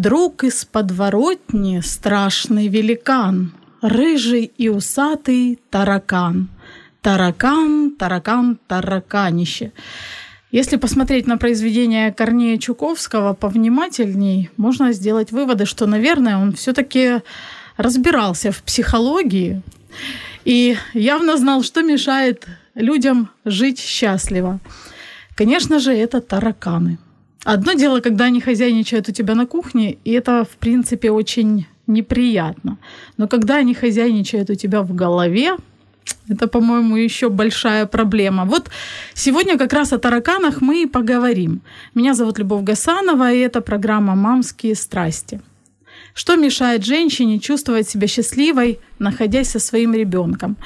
Вдруг из подворотни страшный великан, Рыжий и усатый таракан. Таракан, таракан, тараканище. Если посмотреть на произведение Корнея Чуковского повнимательней, можно сделать выводы, что, наверное, он все-таки разбирался в психологии и явно знал, что мешает людям жить счастливо. Конечно же, это тараканы. Одно дело, когда они хозяйничают у тебя на кухне, и это, в принципе, очень неприятно. Но когда они хозяйничают у тебя в голове, это, по-моему, еще большая проблема. Вот сегодня как раз о тараканах мы и поговорим. Меня зовут Любовь Гасанова, и это программа «Мамские страсти». Что мешает женщине чувствовать себя счастливой, находясь со своим ребенком?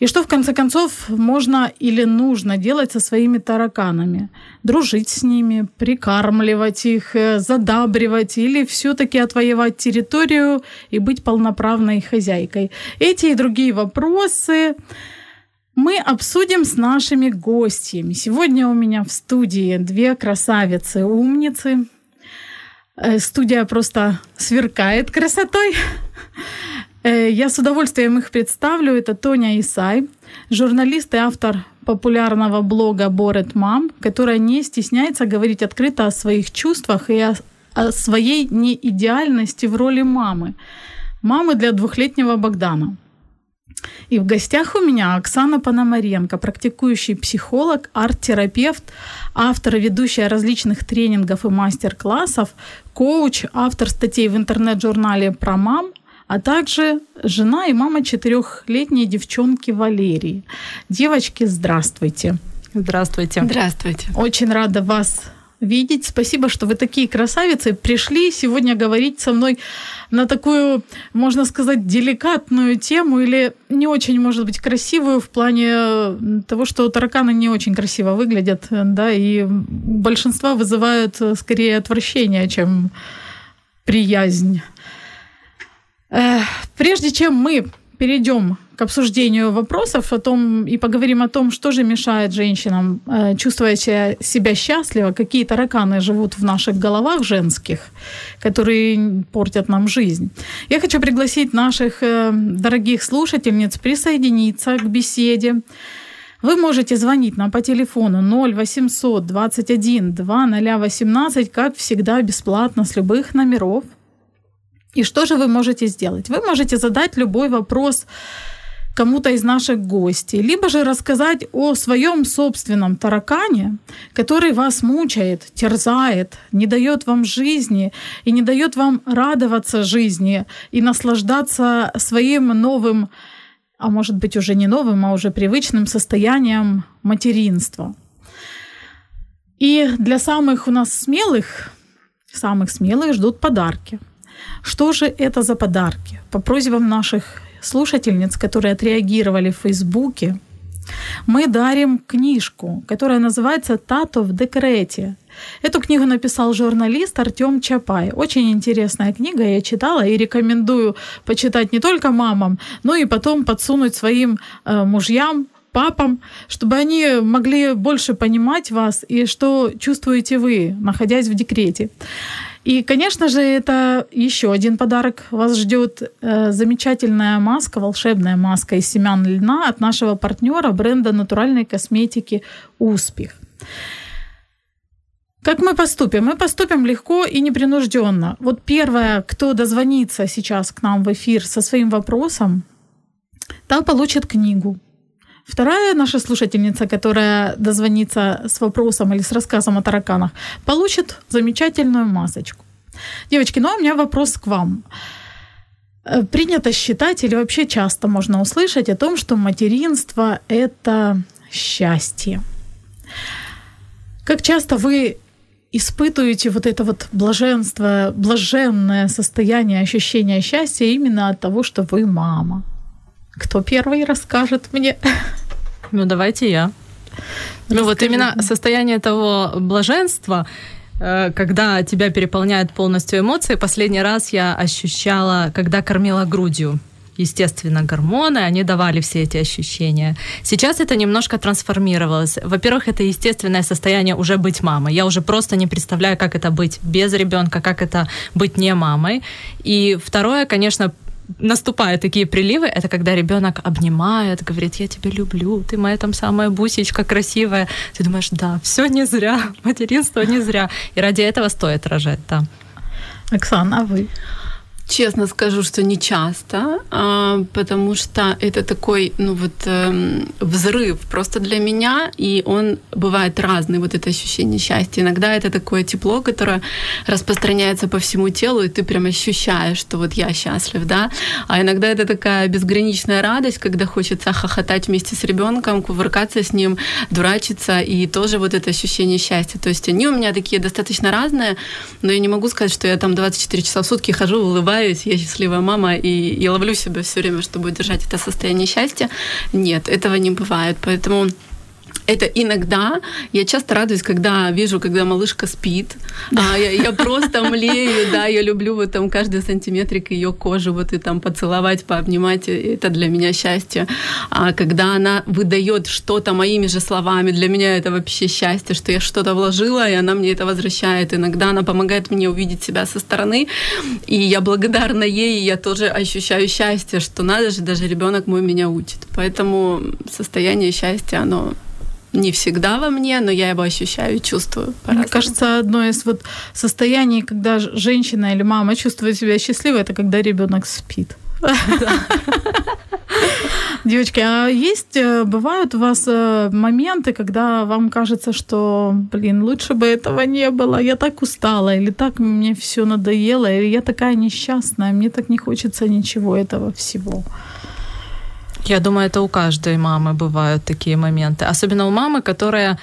И что, в конце концов, можно или нужно делать со своими тараканами? Дружить с ними, прикармливать их, э, задабривать или все-таки отвоевать территорию и быть полноправной хозяйкой? Эти и другие вопросы мы обсудим с нашими гостями. Сегодня у меня в студии две красавицы-умницы. Э, студия просто сверкает красотой. Э, я с удовольствием их представлю. Это Тоня Исай, журналист и автор популярного блога Борет Мам, которая не стесняется говорить открыто о своих чувствах и о, о своей неидеальности в роли мамы. Мамы для двухлетнего Богдана. И в гостях у меня Оксана Пономаренко, практикующий психолог, арт-терапевт, автор и ведущая различных тренингов и мастер-классов, коуч, автор статей в интернет-журнале про мам, а также жена и мама четырехлетней девчонки Валерии. Девочки, здравствуйте. Здравствуйте. Здравствуйте. Очень рада вас видеть. Спасибо, что вы такие красавицы. Пришли сегодня говорить со мной на такую, можно сказать, деликатную тему или не очень, может быть, красивую в плане того, что тараканы не очень красиво выглядят, да, и большинство вызывают скорее отвращение, чем приязнь. Прежде чем мы перейдем к обсуждению вопросов о том и поговорим о том, что же мешает женщинам э, чувствовать себя счастливо, какие тараканы живут в наших головах женских, которые портят нам жизнь. Я хочу пригласить наших э, дорогих слушательниц присоединиться к беседе. Вы можете звонить нам по телефону 0800 21 2018, как всегда, бесплатно с любых номеров – и что же вы можете сделать? Вы можете задать любой вопрос кому-то из наших гостей, либо же рассказать о своем собственном таракане, который вас мучает, терзает, не дает вам жизни и не дает вам радоваться жизни и наслаждаться своим новым, а может быть уже не новым, а уже привычным состоянием материнства. И для самых у нас смелых, самых смелых ждут подарки – что же это за подарки? По просьбам наших слушательниц, которые отреагировали в Фейсбуке, мы дарим книжку, которая называется «Тато в декрете». Эту книгу написал журналист Артем Чапай. Очень интересная книга, я читала и рекомендую почитать не только мамам, но и потом подсунуть своим э, мужьям, папам, чтобы они могли больше понимать вас и что чувствуете вы, находясь в декрете. И, конечно же, это еще один подарок. Вас ждет э, замечательная маска, волшебная маска из семян льна от нашего партнера бренда натуральной косметики «Успех». Как мы поступим? Мы поступим легко и непринужденно. Вот первое, кто дозвонится сейчас к нам в эфир со своим вопросом, та получит книгу. Вторая наша слушательница, которая дозвонится с вопросом или с рассказом о тараканах, получит замечательную масочку. Девочки, ну а у меня вопрос к вам. Э, принято считать или вообще часто можно услышать о том, что материнство – это счастье. Как часто вы испытываете вот это вот блаженство, блаженное состояние, ощущение счастья именно от того, что вы мама? Кто первый расскажет мне? Ну, давайте я. Ну, вот именно состояние того блаженства, э, когда тебя переполняют полностью эмоции, последний раз я ощущала, когда кормила грудью естественно, гормоны, они давали все эти ощущения. Сейчас это немножко трансформировалось. Во-первых, это естественное состояние уже быть мамой. Я уже просто не представляю, как это быть без ребенка, как это быть не мамой. И второе, конечно, наступают такие приливы, это когда ребенок обнимает, говорит, я тебя люблю, ты моя там самая бусечка красивая. Ты думаешь, да, все не зря, материнство не зря. И ради этого стоит рожать, да. Оксана, а вы? Честно скажу, что не часто, а, потому что это такой, ну вот, эм, взрыв просто для меня, и он бывает разный, вот это ощущение счастья. Иногда это такое тепло, которое распространяется по всему телу, и ты прям ощущаешь, что вот я счастлив, да. А иногда это такая безграничная радость, когда хочется хохотать вместе с ребенком, кувыркаться с ним, дурачиться, и тоже вот это ощущение счастья. То есть они у меня такие достаточно разные, но я не могу сказать, что я там 24 часа в сутки хожу, улыбаюсь, улыбаюсь, я счастливая мама, и, и ловлю себя все время, чтобы удержать это состояние счастья. Нет, этого не бывает. Поэтому это иногда. Я часто радуюсь, когда вижу, когда малышка спит. А, я, я просто млею, да, я люблю вот там каждый сантиметрик ее кожи вот и там поцеловать, пообнимать. Это для меня счастье. А когда она выдает что-то моими же словами, для меня это вообще счастье, что я что-то вложила, и она мне это возвращает. Иногда она помогает мне увидеть себя со стороны, и я благодарна ей, и я тоже ощущаю счастье, что надо же, даже ребенок мой меня учит. Поэтому состояние счастья, оно не всегда во мне, но я его ощущаю и чувствую. Мне кажется, одно из вот состояний, когда женщина или мама чувствует себя счастливой, это когда ребенок спит. Девочки, а есть, э, бывают у вас э, моменты, когда вам кажется, что, блин, лучше бы этого не было, я так устала, или так мне все надоело, или я такая несчастная, мне так не хочется ничего этого всего. Я думаю, это у каждой мамы бывают такие моменты. Особенно у мамы, которая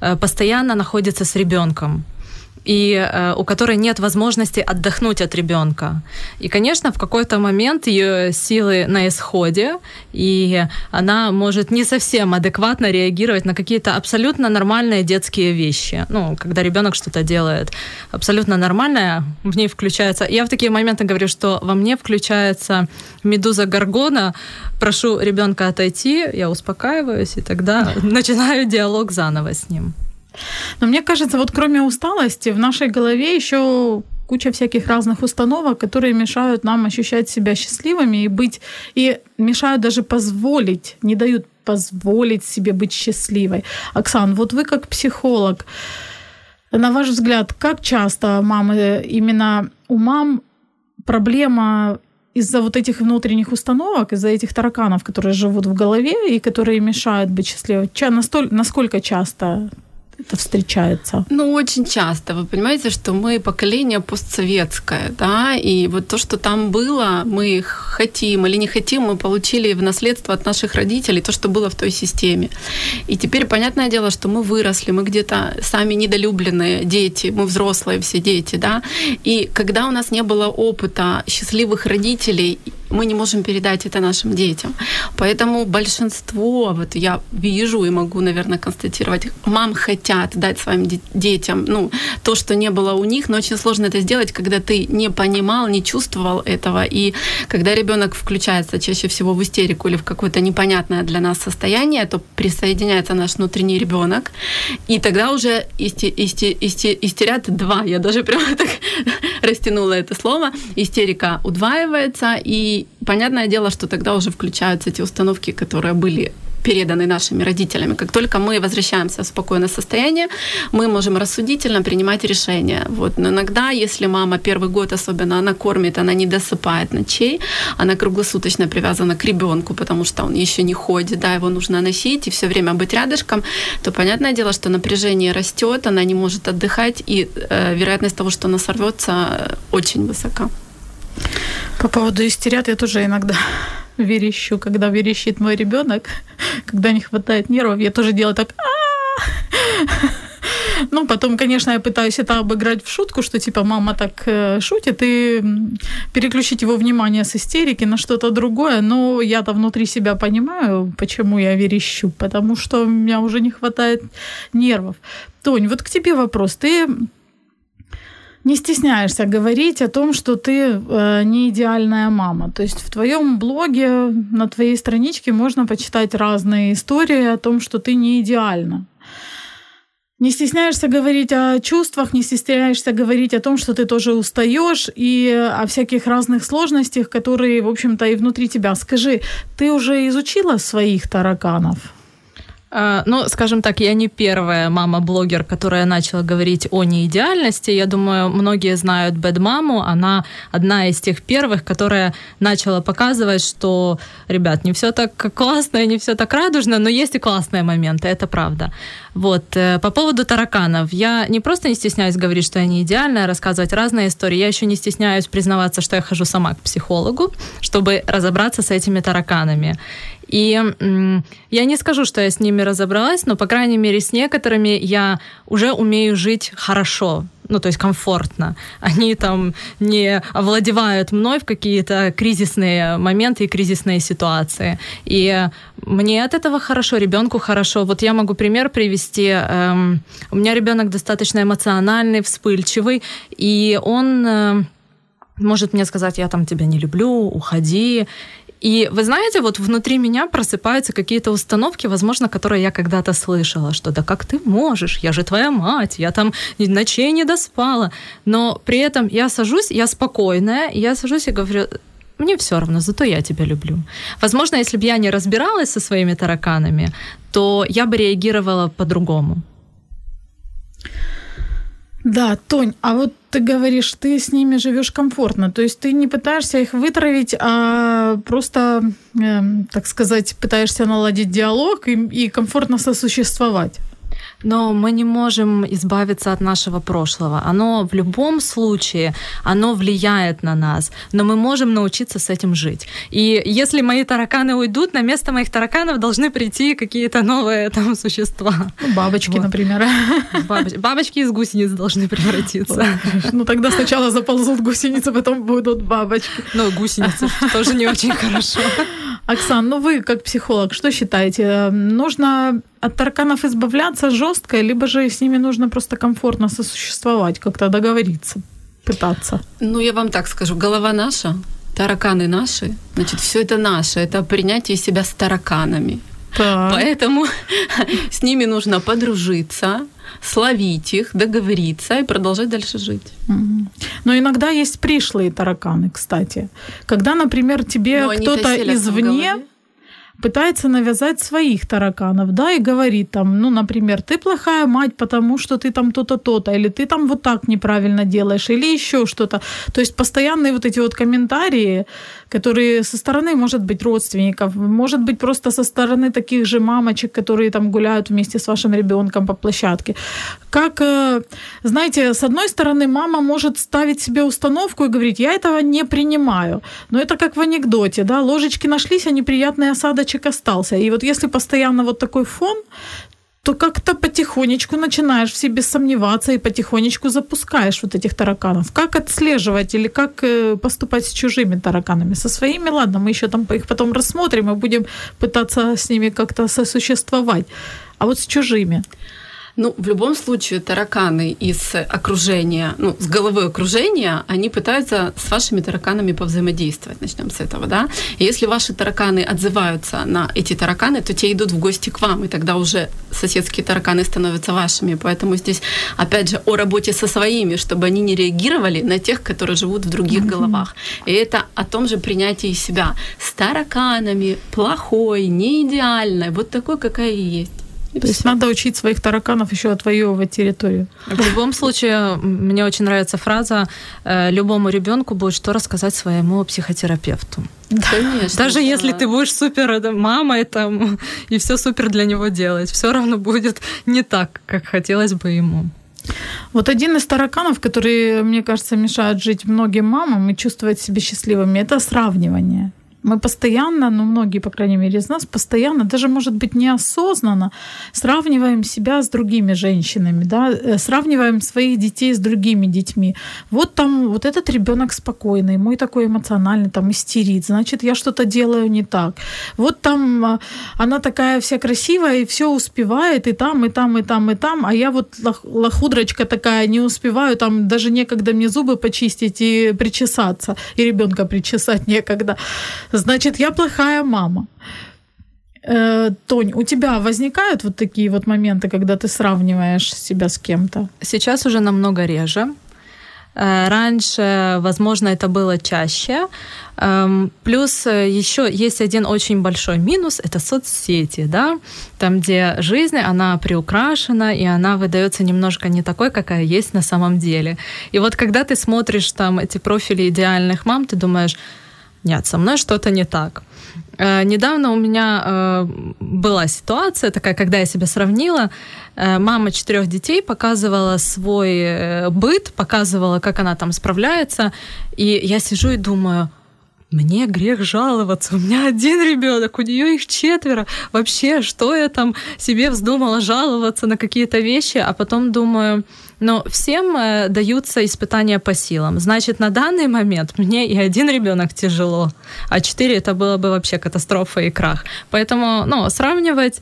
э, постоянно находится с ребенком и э, у которой нет возможности отдохнуть от ребенка. И, конечно, в какой-то момент ее силы на исходе, и она может не совсем адекватно реагировать на какие-то абсолютно нормальные детские вещи. Ну, когда ребенок что-то делает абсолютно нормальное, в ней включается. Я в такие моменты говорю, что во мне включается медуза Гаргона, прошу ребенка отойти, я успокаиваюсь, и тогда начинаю диалог заново с ним. Но мне кажется, вот кроме усталости, в нашей голове еще куча всяких разных установок, которые мешают нам ощущать себя счастливыми и быть, и мешают даже позволить, не дают позволить себе быть счастливой. Оксан, вот вы как психолог, на ваш взгляд, как часто мамы, именно у мам проблема из-за вот этих внутренних установок, из-за этих тараканов, которые живут в голове и которые мешают быть счастливой, насколько часто это встречается? Ну, очень часто. Вы понимаете, что мы поколение постсоветское, да, и вот то, что там было, мы хотим или не хотим, мы получили в наследство от наших родителей то, что было в той системе. И теперь, понятное дело, что мы выросли, мы где-то сами недолюбленные дети, мы взрослые все дети, да, и когда у нас не было опыта счастливых родителей, мы не можем передать это нашим детям. Поэтому большинство, вот я вижу и могу, наверное, констатировать, мам хотят дать своим детям ну, то, что не было у них, но очень сложно это сделать, когда ты не понимал, не чувствовал этого. И когда ребенок включается чаще всего в истерику или в какое-то непонятное для нас состояние, то присоединяется наш внутренний ребенок. И тогда уже исти, исти, исти, истерят два. Я даже прямо так растянула это слово. Истерика удваивается, и понятное дело, что тогда уже включаются эти установки, которые были переданы нашими родителями. Как только мы возвращаемся в спокойное состояние, мы можем рассудительно принимать решения. Вот. Но иногда, если мама первый год особенно, она кормит, она не досыпает ночей, она круглосуточно привязана к ребенку, потому что он еще не ходит, да, его нужно носить и все время быть рядышком, то понятное дело, что напряжение растет, она не может отдыхать, и э, вероятность того, что она сорвется, э, очень высока. По поводу истерят я тоже иногда верещу, когда верещит мой ребенок, когда не хватает нервов, я тоже делаю так. Ну, потом, конечно, я пытаюсь это обыграть в шутку, что типа мама так э, шутит, и переключить его внимание с истерики на что-то другое. Но я-то внутри себя понимаю, почему я верещу, потому что у меня уже не хватает нервов. Тонь, вот к тебе вопрос. Ты не стесняешься говорить о том, что ты э, не идеальная мама. То есть в твоем блоге, на твоей страничке можно почитать разные истории о том, что ты не идеальна. Не стесняешься говорить о чувствах, не стесняешься говорить о том, что ты тоже устаешь и о всяких разных сложностях, которые, в общем-то, и внутри тебя. Скажи, ты уже изучила своих тараканов? А, ну, скажем так, я не первая мама-блогер, которая начала говорить о неидеальности. Я думаю, многие знают Bad Маму. Она одна из тех первых, которая начала показывать, что, ребят, не все так классно, не все так радужно, но есть и классные моменты, это правда. Вот. Э, по поводу тараканов. Я не просто не стесняюсь говорить, что я не идеальная, рассказывать разные истории. Я еще не стесняюсь признаваться, что я хожу сама к психологу, чтобы разобраться с этими тараканами. И я не скажу, что я с ними разобралась, но, по крайней мере, с некоторыми я уже умею жить хорошо, ну, то есть комфортно. Они там не овладевают мной в какие-то кризисные моменты и кризисные ситуации. И мне от этого хорошо, ребенку хорошо. Вот я могу пример привести. Эм, у меня ребенок достаточно эмоциональный, вспыльчивый, и он э, может мне сказать, я там тебя не люблю, уходи. И вы знаете, вот внутри меня просыпаются какие-то установки, возможно, которые я когда-то слышала, что да как ты можешь, я же твоя мать, я там ночей не доспала. Но при этом я сажусь, я спокойная, я сажусь и говорю, мне все равно, зато я тебя люблю. Возможно, если бы я не разбиралась со своими тараканами, то я бы реагировала по-другому. Да, Тонь, а вот ты говоришь, ты с ними живешь комфортно, то есть ты не пытаешься их вытравить, а просто, э, так сказать, пытаешься наладить диалог и, и комфортно сосуществовать. Но мы не можем избавиться от нашего прошлого. Оно в любом случае, оно влияет на нас, но мы можем научиться с этим жить. И если мои тараканы уйдут, на место моих тараканов должны прийти какие-то новые там существа. Ну, бабочки, вот. например. Бабоч... Бабочки из гусениц должны превратиться. Ну тогда сначала заползут гусеницы, потом будут бабочки. Ну, гусеницы тоже не очень хорошо. Оксан, ну вы как психолог, что считаете? Нужно от тараканов избавляться жестко, либо же с ними нужно просто комфортно сосуществовать, как-то договориться, пытаться? Ну, я вам так скажу, голова наша, тараканы наши, значит, все это наше, это принятие себя с тараканами. Так. Поэтому с ними нужно подружиться, словить их, договориться и продолжать дальше жить. Но иногда есть пришлые тараканы, кстати. Когда, например, тебе кто-то извне пытается навязать своих тараканов, да, и говорит там, ну, например, ты плохая мать, потому что ты там то-то, то-то, или ты там вот так неправильно делаешь, или еще что-то. То есть постоянные вот эти вот комментарии, которые со стороны, может быть, родственников, может быть, просто со стороны таких же мамочек, которые там гуляют вместе с вашим ребенком по площадке. Как, э, знаете, с одной стороны, мама может ставить себе установку и говорить, я этого не принимаю. Но это как в анекдоте, да, ложечки нашлись, а неприятный осадочек остался. И вот если постоянно вот такой фон, то как-то потихонечку начинаешь в себе сомневаться и потихонечку запускаешь вот этих тараканов. Как отслеживать или как э, поступать с чужими тараканами? Со своими, ладно, мы еще там их потом рассмотрим и будем пытаться с ними как-то сосуществовать. А вот с чужими. Ну, в любом случае, тараканы из окружения, ну, с головы окружения, они пытаются с вашими тараканами повзаимодействовать. Начнем с этого, да? И если ваши тараканы отзываются на эти тараканы, то те идут в гости к вам, и тогда уже соседские тараканы становятся вашими. Поэтому здесь, опять же, о работе со своими, чтобы они не реагировали на тех, которые живут в других mm-hmm. головах. И это о том же принятии себя. С тараканами, плохой, не идеальной, вот такой, какая и есть. И То есть надо учить своих тараканов еще отвоевывать территорию. В любом случае, мне очень нравится фраза э, «любому ребенку будет что рассказать своему психотерапевту». Конечно. Даже да. если ты будешь супер мамой там, и все супер для него делать, все равно будет не так, как хотелось бы ему. Вот один из тараканов, которые, мне кажется, мешают жить многим мамам и чувствовать себя счастливыми, это сравнивание. Мы постоянно, ну, многие, по крайней мере, из нас постоянно, даже, может быть, неосознанно сравниваем себя с другими женщинами, да, э, сравниваем своих детей с другими детьми. Вот там, вот этот ребенок спокойный, мой такой эмоциональный, там, истерит, значит, я что-то делаю не так. Вот там а, она такая вся красивая и все успевает, и там, и там, и там, и там, а я вот лохудрочка такая, не успеваю, там даже некогда мне зубы почистить и причесаться, и ребенка причесать некогда. Значит, я плохая мама. Э, Тонь, у тебя возникают вот такие вот моменты, когда ты сравниваешь себя с кем-то? Сейчас уже намного реже. Э, раньше, возможно, это было чаще. Эм, плюс э, еще есть один очень большой минус – это соцсети, да, там, где жизнь, она приукрашена, и она выдается немножко не такой, какая есть на самом деле. И вот когда ты смотришь там эти профили идеальных мам, ты думаешь, нет, со мной что-то не так. Э, недавно у меня э, была ситуация такая, когда я себя сравнила. Э, мама четырех детей показывала свой быт, показывала, как она там справляется. И я сижу и думаю, мне грех жаловаться, у меня один ребенок, у нее их четверо. Вообще, что я там себе вздумала жаловаться на какие-то вещи, а потом думаю, но всем э, даются испытания по силам. Значит, на данный момент мне и один ребенок тяжело, а четыре это было бы вообще катастрофа и крах. Поэтому, ну, сравнивать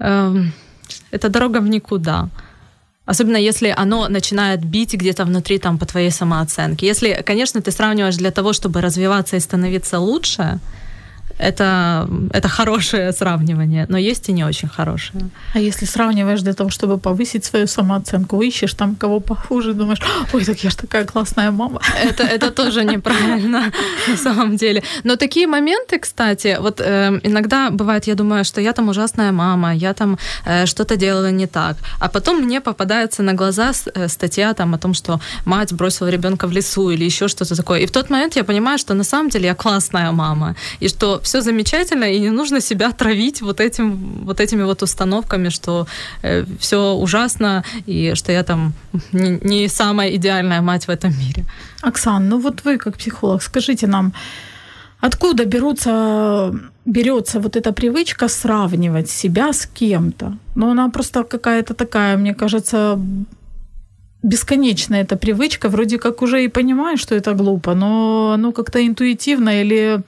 э, это дорога в никуда. Особенно если оно начинает бить где-то внутри там по твоей самооценке. Если, конечно, ты сравниваешь для того, чтобы развиваться и становиться лучше, это, это хорошее сравнивание, но есть и не очень хорошее. А если сравниваешь для того, чтобы повысить свою самооценку, ищешь там кого похуже, думаешь, ой, так я ж такая классная мама. Это, это тоже неправильно на самом деле. Но такие моменты, кстати, вот э, иногда бывает, я думаю, что я там ужасная мама, я там э, что-то делала не так, а потом мне попадается на глаза э, статья там о том, что мать бросила ребенка в лесу или еще что-то такое. И в тот момент я понимаю, что на самом деле я классная мама, и что все замечательно, и не нужно себя травить вот, этим, вот этими вот установками, что э, все ужасно, и что я там не, не самая идеальная мать в этом мире. Оксан, ну вот вы как психолог, скажите нам, откуда берутся, берется вот эта привычка сравнивать себя с кем-то? Ну, она просто какая-то такая, мне кажется, бесконечная эта привычка, вроде как уже и понимаешь, что это глупо, но ну как-то интуитивно или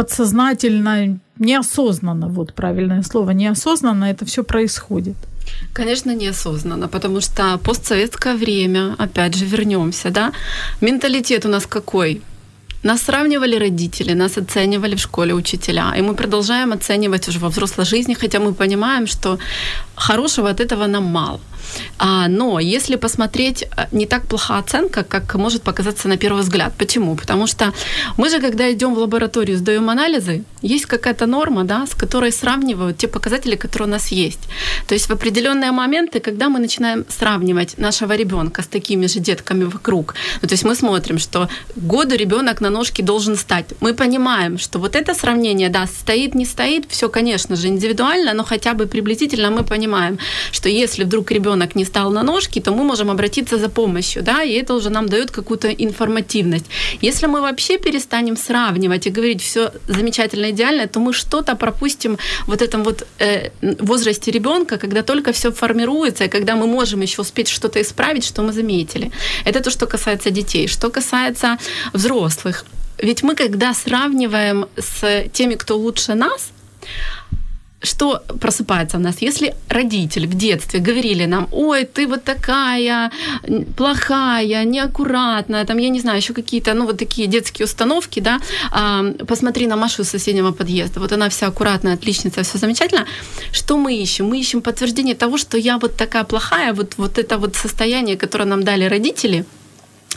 подсознательно, неосознанно, вот правильное слово, неосознанно это все происходит. Конечно, неосознанно, потому что постсоветское время, опять же, вернемся, да, менталитет у нас какой? Нас сравнивали родители, нас оценивали в школе учителя, и мы продолжаем оценивать уже во взрослой жизни, хотя мы понимаем, что хорошего от этого нам мало. А, но если посмотреть, э, не так плоха оценка, как может показаться на первый взгляд. Почему? Потому что мы же, когда идем в лабораторию, сдаем анализы, есть какая-то норма, да, с которой сравнивают те показатели, которые у нас есть. То есть в определенные моменты, когда мы начинаем сравнивать нашего ребенка с такими же детками вокруг, ну, то есть мы смотрим, что году ребенок на ножке должен стать. Мы понимаем, что вот это сравнение, да, стоит, не стоит, все, конечно же, индивидуально, но хотя бы приблизительно мы понимаем, что если вдруг ребенок ребенок не стал на ножки, то мы можем обратиться за помощью, да, и это уже нам дает какую-то информативность. Если мы вообще перестанем сравнивать и говорить все замечательно, идеально, то мы что-то пропустим в этом вот э, возрасте ребенка, когда только все формируется, и когда мы можем еще успеть что-то исправить, что мы заметили. Это то, что касается детей. Что касается взрослых, ведь мы, когда сравниваем с теми, кто лучше нас, что просыпается в нас, если родители в детстве говорили нам, ой, ты вот такая плохая, неаккуратная, там, я не знаю, еще какие-то, ну, вот такие детские установки, да, а, посмотри на Машу из соседнего подъезда, вот она вся аккуратная, отличница, все замечательно. Что мы ищем? Мы ищем подтверждение того, что я вот такая плохая, вот, вот это вот состояние, которое нам дали родители –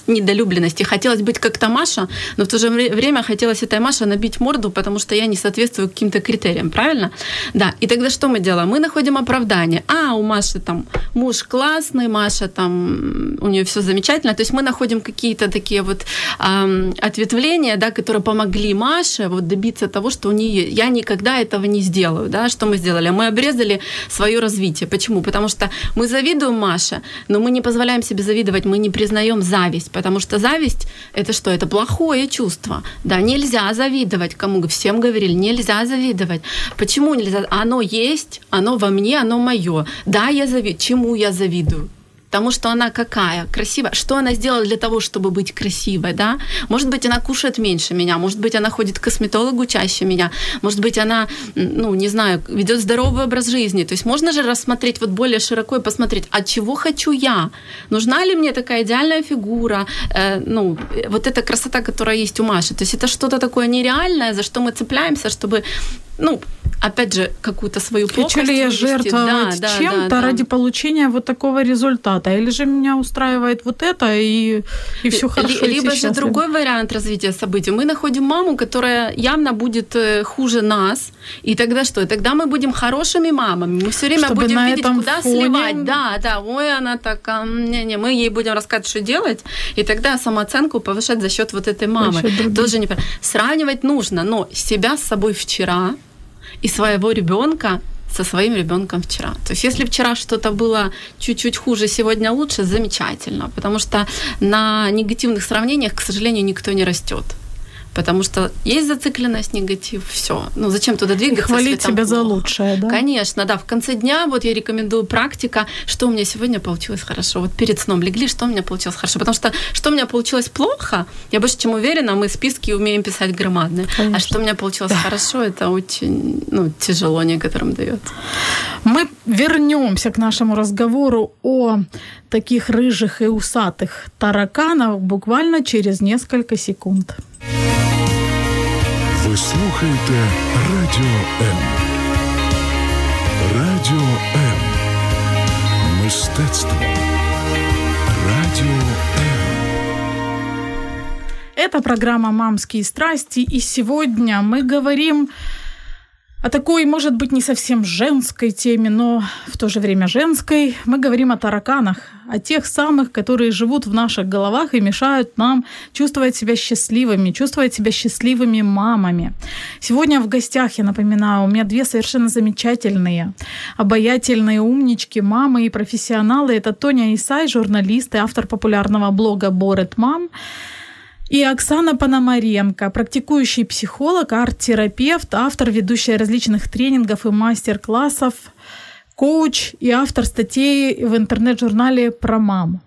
недолюбленности. Хотелось быть как Тамаша, но в то же время хотелось этой Маше набить морду, потому что я не соответствую каким-то критериям, правильно? Да, и тогда что мы делаем? Мы находим оправдание. А, у Маши там муж классный, Маша там, у нее все замечательно. То есть мы находим какие-то такие вот эм, ответвления, да, которые помогли Маше вот добиться того, что у нее... Я никогда этого не сделаю, да, что мы сделали? Мы обрезали свое развитие. Почему? Потому что мы завидуем Маше, но мы не позволяем себе завидовать, мы не признаем зависть потому что зависть – это что? Это плохое чувство. Да, нельзя завидовать, кому всем говорили, нельзя завидовать. Почему нельзя? Оно есть, оно во мне, оно мое. Да, я завидую. Чему я завидую? Потому что она какая? Красивая. Что она сделала для того, чтобы быть красивой, да? Может быть, она кушает меньше меня, может быть, она ходит к косметологу чаще меня, может быть, она, ну, не знаю, ведет здоровый образ жизни. То есть можно же рассмотреть вот более широко и посмотреть, а чего хочу я? Нужна ли мне такая идеальная фигура? Э, ну, вот эта красота, которая есть у Маши. То есть это что-то такое нереальное, за что мы цепляемся, чтобы ну, опять же, какую-то свою плохость Хочу ли я жертвовать да, чем-то да, да, ради получения вот такого результата? Или же меня устраивает вот это, и, и все хорошо, Либо же другой вариант развития событий. Мы находим маму, которая явно будет э, хуже нас, и тогда что? Тогда мы будем хорошими мамами. Мы все время Чтобы будем видеть, куда фоне... сливать. Да, да, ой, она так, не-не, мы ей будем рассказывать, что делать, и тогда самооценку повышать за счет вот этой мамы. Тоже не Сравнивать нужно, но себя с собой вчера, и своего ребенка со своим ребенком вчера. То есть если вчера что-то было чуть-чуть хуже, сегодня лучше, замечательно, потому что на негативных сравнениях, к сожалению, никто не растет потому что есть зацикленность, негатив, все. Ну, зачем туда двигаться? И хвалить себя плохо? за лучшее, да? Конечно, да. В конце дня вот я рекомендую практика, что у меня сегодня получилось хорошо. Вот перед сном легли, что у меня получилось хорошо. Потому что что у меня получилось плохо, я больше чем уверена, мы списки умеем писать громадные. Конечно. А что у меня получилось да. хорошо, это очень ну, тяжело некоторым дает. Мы вернемся к нашему разговору о таких рыжих и усатых тараканах буквально через несколько секунд. Ви слухаєте Радіо М. Радіо М. Мистецтво. Радіо М. Это программа «Мамские страсти», и сегодня мы говорим о такой, может быть, не совсем женской теме, но в то же время женской. Мы говорим о тараканах, о тех самых, которые живут в наших головах и мешают нам чувствовать себя счастливыми, чувствовать себя счастливыми мамами. Сегодня в гостях, я напоминаю, у меня две совершенно замечательные, обаятельные умнички, мамы и профессионалы. Это Тоня Исай, журналист и автор популярного блога «Борет мам», и Оксана Пономаренко, практикующий психолог, арт-терапевт, автор, ведущая различных тренингов и мастер-классов, коуч и автор статей в интернет-журнале про маму.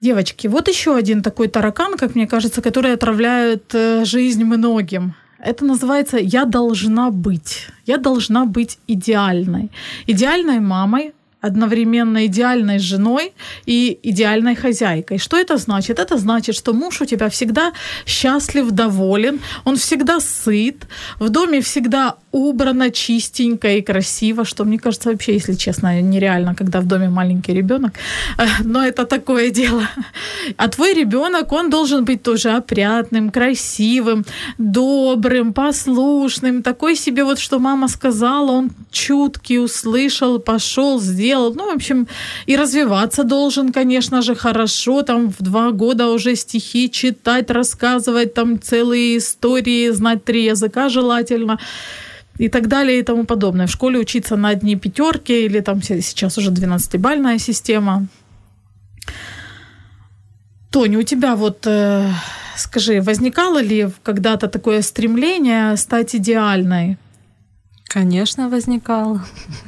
Девочки, вот еще один такой таракан, как мне кажется, который отравляет э, жизнь многим. Это называется «я должна быть». Я должна быть идеальной. Идеальной мамой, одновременно идеальной женой и идеальной хозяйкой. Что это значит? Это значит, что муж у тебя всегда счастлив, доволен, он всегда сыт, в доме всегда убрано, чистенько и красиво, что мне кажется вообще, если честно, нереально, когда в доме маленький ребенок, но это такое дело. А твой ребенок, он должен быть тоже опрятным, красивым, добрым, послушным, такой себе вот, что мама сказала, он чуткий, услышал, пошел, сделал делал. Ну, в общем, и развиваться должен, конечно же, хорошо. Там в два года уже стихи читать, рассказывать, там целые истории, знать три языка желательно и так далее и тому подобное. В школе учиться на одни пятерки или там сейчас уже 12-бальная система. Тоня, у тебя вот, э, скажи, возникало ли когда-то такое стремление стать идеальной? Конечно, возникало.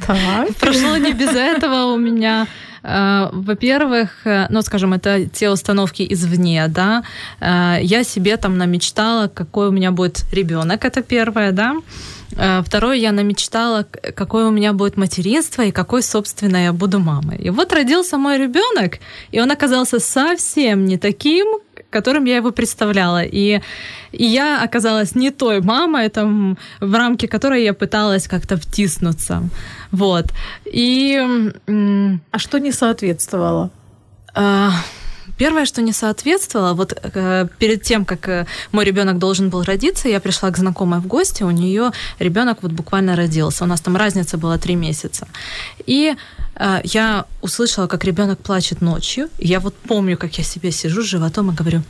Так. Прошло не без этого у меня. Э, во-первых, э, ну, скажем, это те установки извне, да. Э, я себе там намечтала, какой у меня будет ребенок, это первое, да. Второе, я намечтала, какое у меня будет материнство и какой, собственно, я буду мамой. И вот родился мой ребенок, и он оказался совсем не таким, которым я его представляла. И, и я оказалась не той мамой, там, в рамки которой я пыталась как-то втиснуться. Вот. И... А что не соответствовало? А, первое, что не соответствовало, вот э, перед тем, как э, мой ребенок должен был родиться, я пришла к знакомой в гости, у нее ребенок вот буквально родился. У нас там разница была три месяца. И я услышала, как ребенок плачет ночью. Я вот помню, как я себе сижу с животом и говорю,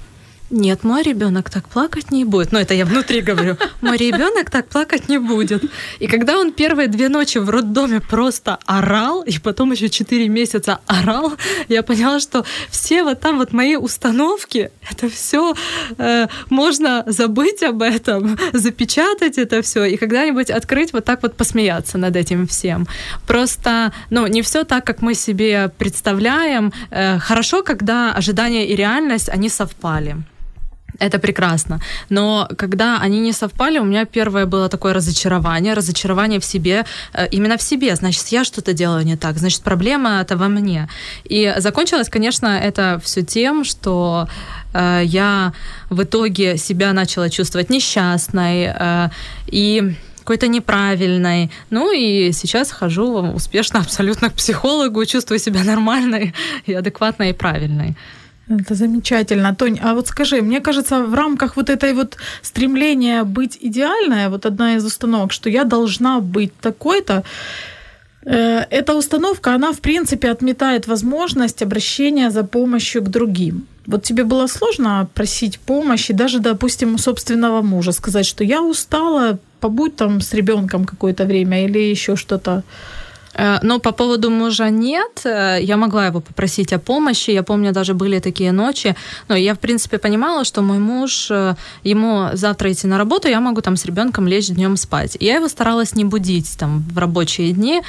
нет, мой ребенок так плакать не будет. Ну, это я внутри говорю, мой ребенок так плакать не будет. И когда он первые две ночи в роддоме просто орал, и потом еще четыре месяца орал, я поняла, что все вот там вот мои установки, это все э, можно забыть об этом, запечатать это все и когда-нибудь открыть вот так вот посмеяться над этим всем. Просто, ну, не все так, как мы себе представляем. Э, хорошо, когда ожидания и реальность, они совпали это прекрасно. Но когда они не совпали, у меня первое было такое разочарование, разочарование в себе, э, именно в себе. Значит, я что-то делаю не так, значит, проблема это во мне. И закончилось, конечно, это все тем, что э, я в итоге себя начала чувствовать несчастной э, и какой-то неправильной. Ну и сейчас хожу успешно абсолютно к психологу, чувствую себя нормальной и адекватной и правильной. Это замечательно. Тонь, а вот скажи, мне кажется, в рамках вот этой вот стремления быть идеальной, вот одна из установок, что я должна быть такой-то, э, эта установка, она, в принципе, отметает возможность обращения за помощью к другим. Вот тебе было сложно просить помощи, даже, допустим, собственного мужа, сказать, что я устала, побудь там с ребенком какое-то время или еще что-то. Э, но по поводу мужа нет. Э, я могла его попросить о помощи. Я помню, даже были такие ночи. Но я, в принципе, понимала, что мой муж, э, ему завтра идти на работу, я могу там с ребенком лечь днем спать. Я его старалась не будить там в рабочие дни.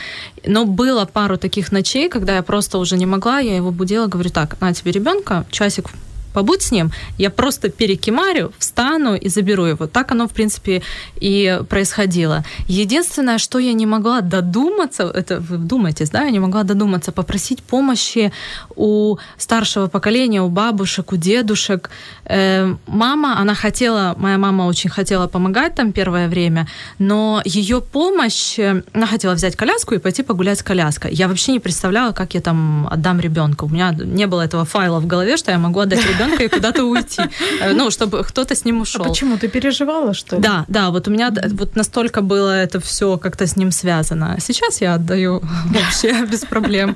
Но было пару таких ночей, когда я просто уже не могла, я его будила, говорю, так, на тебе ребенка, часик побудь с ним, я просто перекимарю, встану и заберу его. Так оно, в принципе, и происходило. Единственное, что я не могла додуматься, это вы вдумайтесь, да, я не могла додуматься попросить помощи у старшего поколения, у бабушек, у дедушек. Э, мама, она хотела, моя мама очень хотела помогать там первое время, но ее помощь, э, она хотела взять коляску и пойти погулять с коляской. Я вообще не представляла, как я там отдам ребенка. У меня не было этого файла в голове, что я могу отдать ребенка ребенка и куда-то уйти. Э, ну, чтобы кто-то с ним ушел. А почему? Ты переживала, что ли? Да, да, вот у меня вот настолько было это все как-то с ним связано. Сейчас я отдаю вообще без проблем.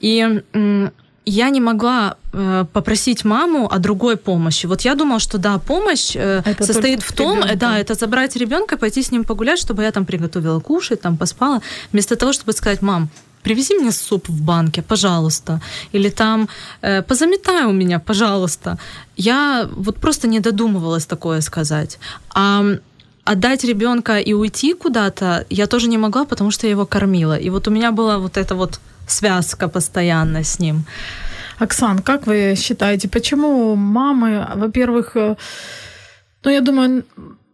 И я не могла э, попросить маму о другой помощи. Вот я думала, что да, помощь э, это состоит в том, э, да, это забрать ребенка, пойти с ним погулять, чтобы я там приготовила кушать, там поспала, вместо того, чтобы сказать, мам, привези мне суп в банке, пожалуйста. Или там, э, позаметай у меня, пожалуйста. Я вот просто не додумывалась такое сказать. А отдать ребенка и уйти куда-то я тоже не могла, потому что я его кормила. И вот у меня была вот эта вот связка постоянно с ним. Оксан, как вы считаете, почему мамы, во-первых, э, ну, я думаю,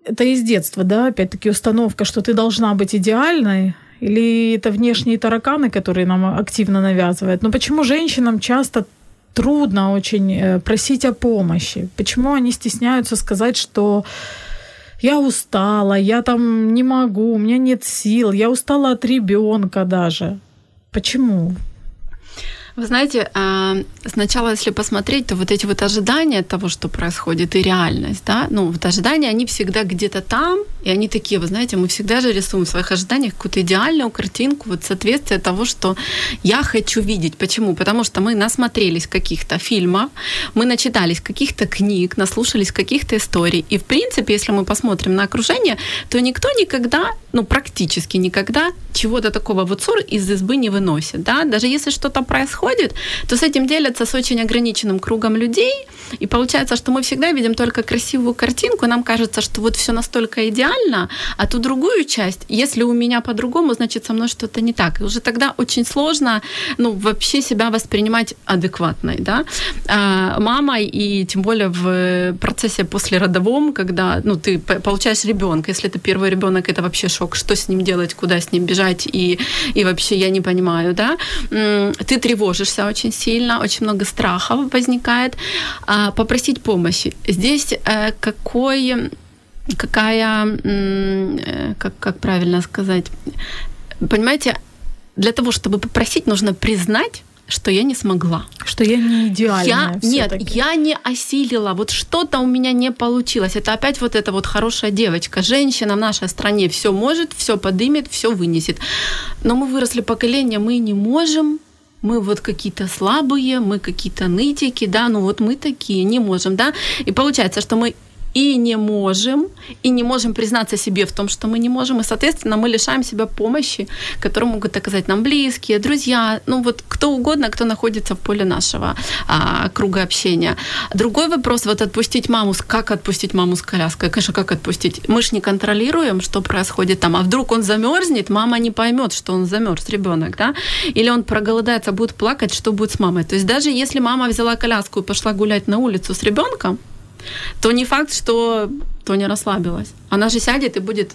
это из детства, да, опять-таки установка, что ты должна быть идеальной, или это внешние тараканы, которые нам активно навязывают? Но почему женщинам часто трудно очень э, просить о помощи? Почему они стесняются сказать, что я устала, я там не могу, у меня нет сил, я устала от ребенка даже. Почему? Вы знаете, а, сначала, если посмотреть, то вот эти вот ожидания того, что происходит, и реальность, да, ну, вот ожидания, они всегда где-то там, и они такие, вы знаете, мы всегда же рисуем в своих ожиданиях какую-то идеальную картинку, вот соответствие того, что я хочу видеть. Почему? Потому что мы насмотрелись каких-то фильмов, мы начитались каких-то книг, наслушались каких-то историй, и, в принципе, если мы посмотрим на окружение, то никто никогда, ну, практически никогда чего-то такого вот ссор из избы не выносит, да, даже если что-то происходит, то с этим делятся с очень ограниченным кругом людей, и получается, что мы всегда видим только красивую картинку, нам кажется, что вот все настолько идеально, а ту другую часть, если у меня по-другому, значит, со мной что-то не так. И уже тогда очень сложно, ну, вообще себя воспринимать адекватной, да. А, мамой и тем более в процессе послеродовом, когда, ну, ты получаешь ребенка, если это первый ребенок, это вообще шок, что с ним делать, куда с ним бежать, и, и вообще я не понимаю, да. Ты тревожишься очень сильно, очень много страхов возникает. А, попросить помощи. Здесь э, какой, какая, э, как, как правильно сказать, понимаете, для того, чтобы попросить, нужно признать, что я не смогла. Что я не идеальная. Я, нет, я не осилила. Вот что-то у меня не получилось. Это опять вот эта вот хорошая девочка. Женщина в нашей стране все может, все подымет, все вынесет. Но мы выросли поколение, мы не можем, мы вот какие-то слабые, мы какие-то нытики, да, ну вот мы такие, не можем, да. И получается, что мы и не можем, и не можем признаться себе в том, что мы не можем, и, соответственно, мы лишаем себя помощи, которую могут оказать нам близкие, друзья, ну вот кто угодно, кто находится в поле нашего а, круга общения. Другой вопрос, вот отпустить маму, как отпустить маму с коляской? Конечно, как отпустить? Мы же не контролируем, что происходит там, а вдруг он замерзнет, мама не поймет, что он замерз, ребенок, да? Или он проголодается, будет плакать, что будет с мамой? То есть даже если мама взяла коляску и пошла гулять на улицу с ребенком, то не факт, что Тоня расслабилась. Она же сядет и будет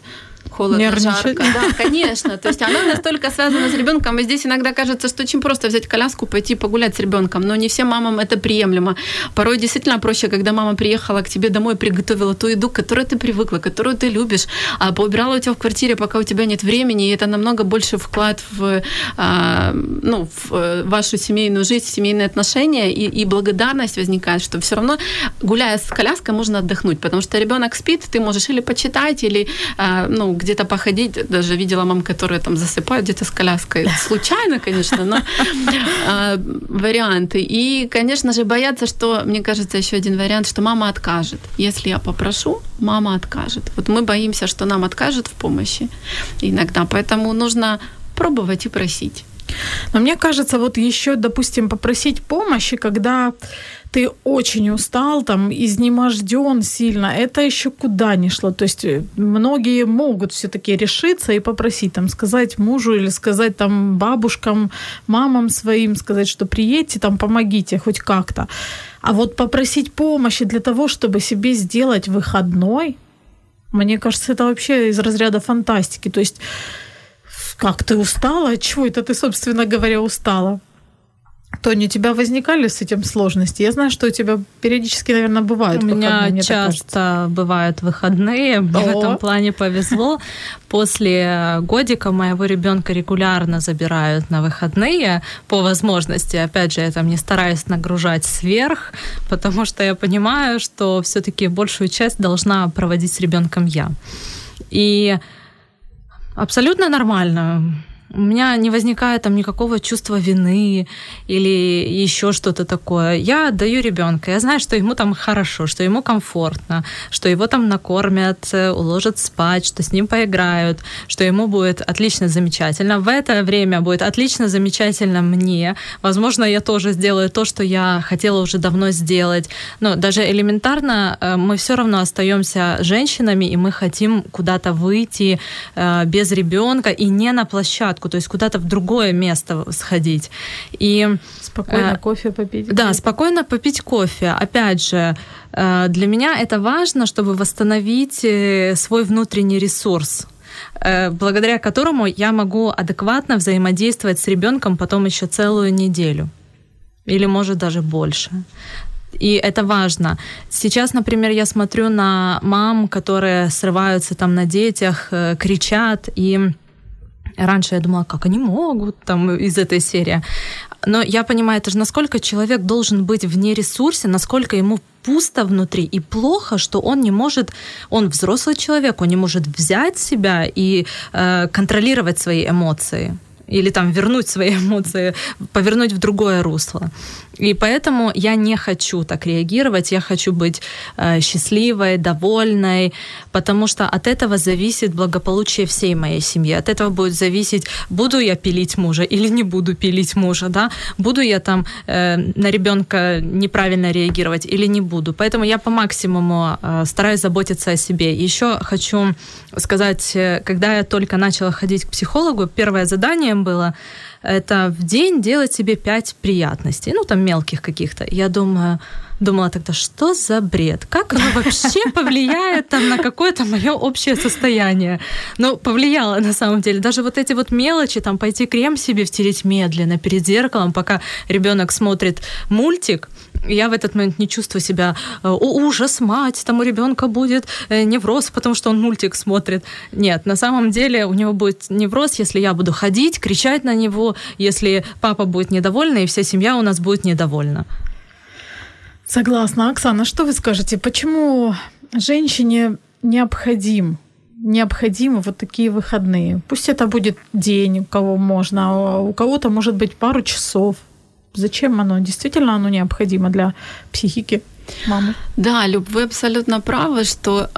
холодно, жарко. Да, конечно. То есть она настолько связана с ребенком, и здесь иногда кажется, что очень просто взять коляску, пойти погулять с ребенком, но не всем мамам это приемлемо. Порой действительно проще, когда мама приехала к тебе домой, приготовила ту еду, к которой ты привыкла, которую ты любишь, а поубирала у тебя в квартире, пока у тебя нет времени, и это намного больше вклад в, а, ну, в э, вашу семейную жизнь, семейные отношения, и, и благодарность возникает, что все равно, гуляя с коляской, можно отдохнуть, потому что ребенок спит, ты можешь или почитать, или а, ну, где-то походить. Даже видела мам, которые там засыпают где-то с коляской. Случайно, конечно, но а, варианты. И, конечно же, боятся, что, мне кажется, еще один вариант, что мама откажет. Если я попрошу, мама откажет. Вот мы боимся, что нам откажет в помощи иногда. Поэтому нужно пробовать и просить. Но мне кажется, вот еще, допустим, попросить помощи, когда ты очень устал, там, изнеможден сильно, это еще куда ни шло. То есть э, многие могут все-таки решиться и попросить, там, сказать мужу или сказать там бабушкам, мамам своим, сказать, что приедьте, там, помогите хоть как-то. А вот попросить помощи для того, чтобы себе сделать выходной, мне кажется, это вообще из разряда фантастики. То есть как ты устала? Чего это ты, собственно говоря, устала? Тоня, у тебя возникали с этим сложности? Я знаю, что у тебя периодически, наверное, бывают У меня выходные, часто бывают выходные. Мне О. в этом плане повезло. После годика моего ребенка регулярно забирают на выходные по возможности. Опять же, я там не стараюсь нагружать сверх, потому что я понимаю, что все-таки большую часть должна проводить с ребенком я. И абсолютно нормально у меня не возникает там никакого чувства вины или еще что-то такое. Я отдаю ребенка, я знаю, что ему там хорошо, что ему комфортно, что его там накормят, э, уложат спать, что с ним поиграют, что ему будет отлично, замечательно. В это время будет отлично, замечательно мне. Возможно, я тоже сделаю то, что я хотела уже давно сделать. Но даже элементарно э, мы все равно остаемся женщинами, и мы хотим куда-то выйти э, без ребенка и не на площадку площадку, то есть куда-то в другое место сходить. И спокойно э, кофе попить. Да, спокойно попить кофе. Опять же, э, для меня это важно, чтобы восстановить э, свой внутренний ресурс э, благодаря которому я могу адекватно взаимодействовать с ребенком потом еще целую неделю или может даже больше. И это важно. Сейчас, например, я смотрю на мам, которые срываются там на детях, э, кричат, и Раньше я думала, как они могут там из этой серии. Но я понимаю, это же насколько человек должен быть вне ресурсе, насколько ему пусто внутри и плохо, что он не может, он взрослый человек, он не может взять себя и э, контролировать свои эмоции или там вернуть свои эмоции, повернуть в другое русло. И поэтому я не хочу так реагировать, я хочу быть э, счастливой, довольной, потому что от этого зависит благополучие всей моей семьи. От этого будет зависеть, буду я пилить мужа или не буду пилить мужа, да, буду я там э, на ребенка неправильно реагировать или не буду. Поэтому я по максимуму э, стараюсь заботиться о себе. Еще хочу сказать, э, когда я только начала ходить к психологу, первое задание было это в день делать себе пять приятностей, ну, там мелких каких-то. Я думаю, думала тогда, что за бред? Как оно вообще повлияет там, на какое-то мое общее состояние? Ну, повлияло на самом деле. Даже вот эти вот мелочи, там, пойти крем себе втереть медленно перед зеркалом, пока ребенок смотрит мультик, я в этот момент не чувствую себя, э, о, ужас, мать, там у ребенка будет э, невроз, потому что он мультик смотрит. Нет, на самом деле у него будет невроз, если я буду ходить, кричать на него, если папа будет недовольный, и вся семья у нас будет недовольна. Согласна. Оксана, что вы скажете? Почему женщине необходим необходимы вот такие выходные? Пусть это будет день, у кого можно, а у кого-то может быть пару часов. Зачем оно? Действительно оно необходимо для психики мамы? Да, Люб, вы абсолютно правы, что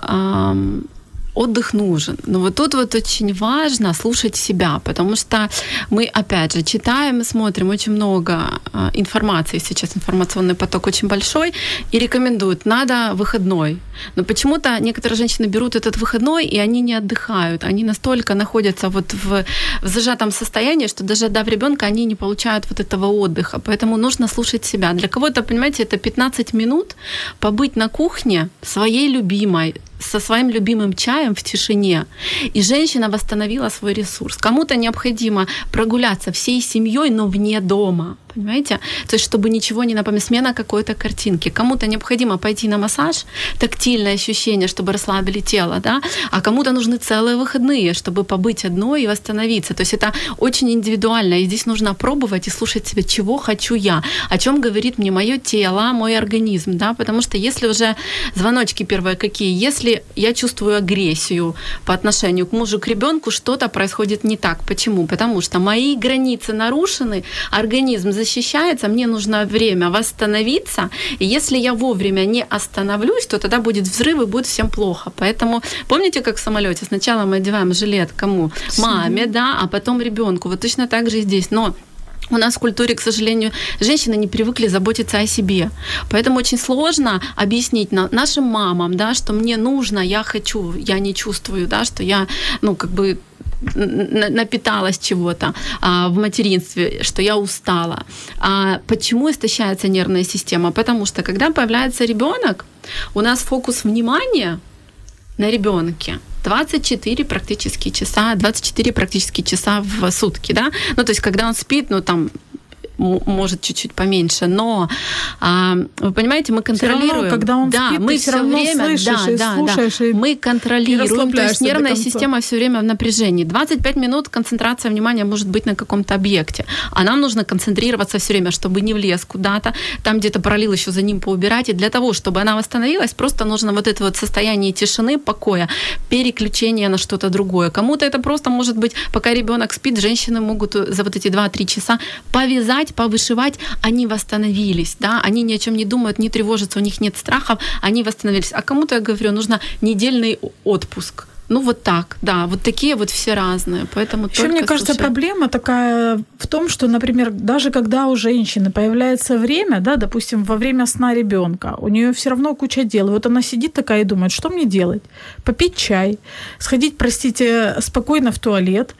отдых нужен. Но вот тут вот очень важно слушать себя, потому что мы, опять же, читаем и смотрим очень много а, информации, сейчас информационный поток очень большой, и рекомендуют, надо выходной. Но почему-то некоторые женщины берут этот выходной, и они не отдыхают. Они настолько находятся вот в, в зажатом состоянии, что даже отдав ребенка, они не получают вот этого отдыха. Поэтому нужно слушать себя. Для кого-то, понимаете, это 15 минут побыть на кухне своей любимой, со своим любимым чаем в тишине. И женщина восстановила свой ресурс. Кому-то необходимо прогуляться всей семьей, но вне дома понимаете? То есть, чтобы ничего не напомнить, смена какой-то картинки. Кому-то необходимо пойти на массаж, тактильное ощущение, чтобы расслабили тело, да, а кому-то нужны целые выходные, чтобы побыть одной и восстановиться. То есть это очень индивидуально, и здесь нужно пробовать и слушать себя, чего хочу я, о чем говорит мне мое тело, мой организм, да, потому что если уже звоночки первые какие, если я чувствую агрессию по отношению к мужу, к ребенку, что-то происходит не так. Почему? Потому что мои границы нарушены, организм защищается, мне нужно время восстановиться. И если я вовремя не остановлюсь, то тогда будет взрыв и будет всем плохо. Поэтому помните, как в самолете? Сначала мы одеваем жилет кому? Маме, да, а потом ребенку. Вот точно так же и здесь. Но у нас в культуре, к сожалению, женщины не привыкли заботиться о себе. Поэтому очень сложно объяснить нашим мамам, да, что мне нужно, я хочу, я не чувствую, да, что я, ну, как бы напиталась чего-то а, в материнстве, что я устала. А почему истощается нервная система? Потому что когда появляется ребенок, у нас фокус внимания на ребенке 24 практически часа, 24 практически часа в сутки, да, ну, то есть, когда он спит, ну, там, может чуть-чуть поменьше, но а, вы понимаете, мы контролируем. Все равно, когда он да, спит, мы все равно время, слышишь да, и да, слушаешь, да. И мы контролируем, то есть нервная система все время в напряжении. 25 минут концентрация внимания может быть на каком-то объекте, а нам нужно концентрироваться все время, чтобы не влез куда-то, там где-то пролил еще за ним поубирать, и для того, чтобы она восстановилась, просто нужно вот это вот состояние тишины, покоя, переключение на что-то другое. Кому-то это просто может быть, пока ребенок спит, женщины могут за вот эти 2-3 часа повязать вышивать, повышивать, они восстановились, да, они ни о чем не думают, не тревожатся, у них нет страхов, они восстановились. А кому-то, я говорю, нужно недельный отпуск. Ну вот так, да, вот такие вот все разные, поэтому Еще мне кажется, слушай. проблема такая в том, что, например, даже когда у женщины появляется время, да, допустим, во время сна ребенка, у нее все равно куча дел. Вот она сидит такая и думает, что мне делать? Попить чай, сходить, простите, спокойно в туалет,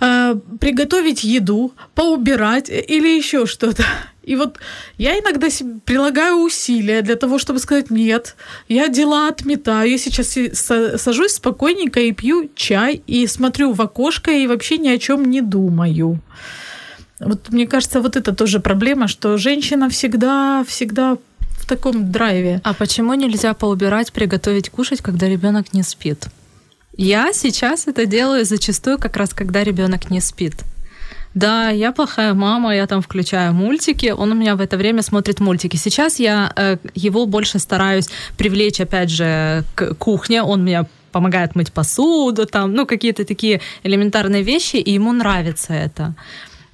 э, приготовить еду, поубирать или еще что-то. И вот я иногда прилагаю усилия для того, чтобы сказать нет, я дела отметаю, я сейчас сажусь спокойненько и пью чай, и смотрю в окошко, и вообще ни о чем не думаю. Вот мне кажется, вот это тоже проблема, что женщина всегда, всегда в таком драйве. А почему нельзя поубирать, приготовить кушать, когда ребенок не спит? Я сейчас это делаю зачастую как раз, когда ребенок не спит. Да, я плохая мама, я там включаю мультики, он у меня в это время смотрит мультики. Сейчас я э, его больше стараюсь привлечь, опять же, к кухне, он мне помогает мыть посуду, там, ну, какие-то такие элементарные вещи, и ему нравится это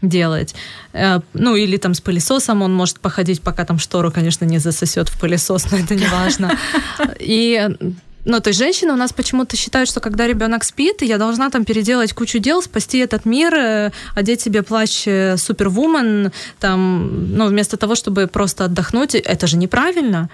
делать. Э, ну, или там с пылесосом он может походить, пока там штору, конечно, не засосет в пылесос, но это не важно. И ну, то есть женщины у нас почему-то считают, что когда ребенок спит, я должна там переделать кучу дел, спасти этот мир, э, одеть себе плащ э, супервумен, там, ну, вместо того, чтобы просто отдохнуть. Это же неправильно.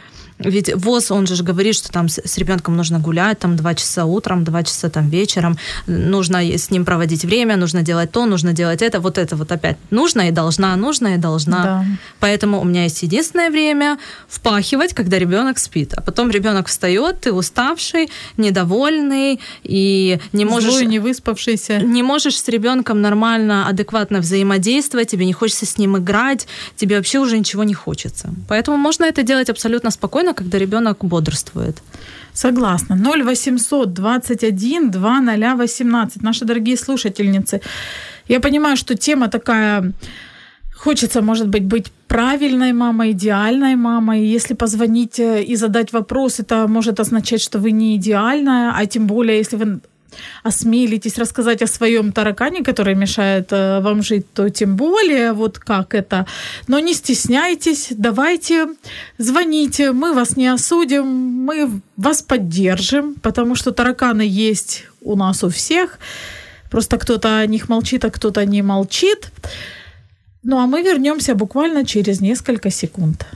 Ведь ВОЗ, он же говорит, что там с, ребенком нужно гулять, там два часа утром, два часа там вечером, нужно с ним проводить время, нужно делать то, нужно делать это, вот это вот опять нужно и должна, нужно и должна. Да. Поэтому у меня есть единственное время впахивать, когда ребенок спит, а потом ребенок встает, ты уставший, недовольный и не можешь... Злой, не выспавшийся. Не можешь с ребенком нормально, адекватно взаимодействовать, тебе не хочется с ним играть, тебе вообще уже ничего не хочется. Поэтому можно это делать абсолютно спокойно, спокойно, когда ребенок бодрствует. Согласна. 0800 21 2018. Наши дорогие слушательницы, я понимаю, что тема такая... Хочется, может быть, быть правильной мамой, идеальной мамой. Если позвонить э, и задать вопрос, это может означать, что вы не идеальная, а тем более, если вы осмелитесь рассказать о своем таракане, который мешает э, вам жить, то тем более вот как это. Но не стесняйтесь, давайте, звоните, мы вас не осудим, мы вас поддержим, потому что тараканы есть у нас у всех. Просто кто-то о них молчит, а кто-то не молчит. Ну а мы вернемся буквально через несколько секунд.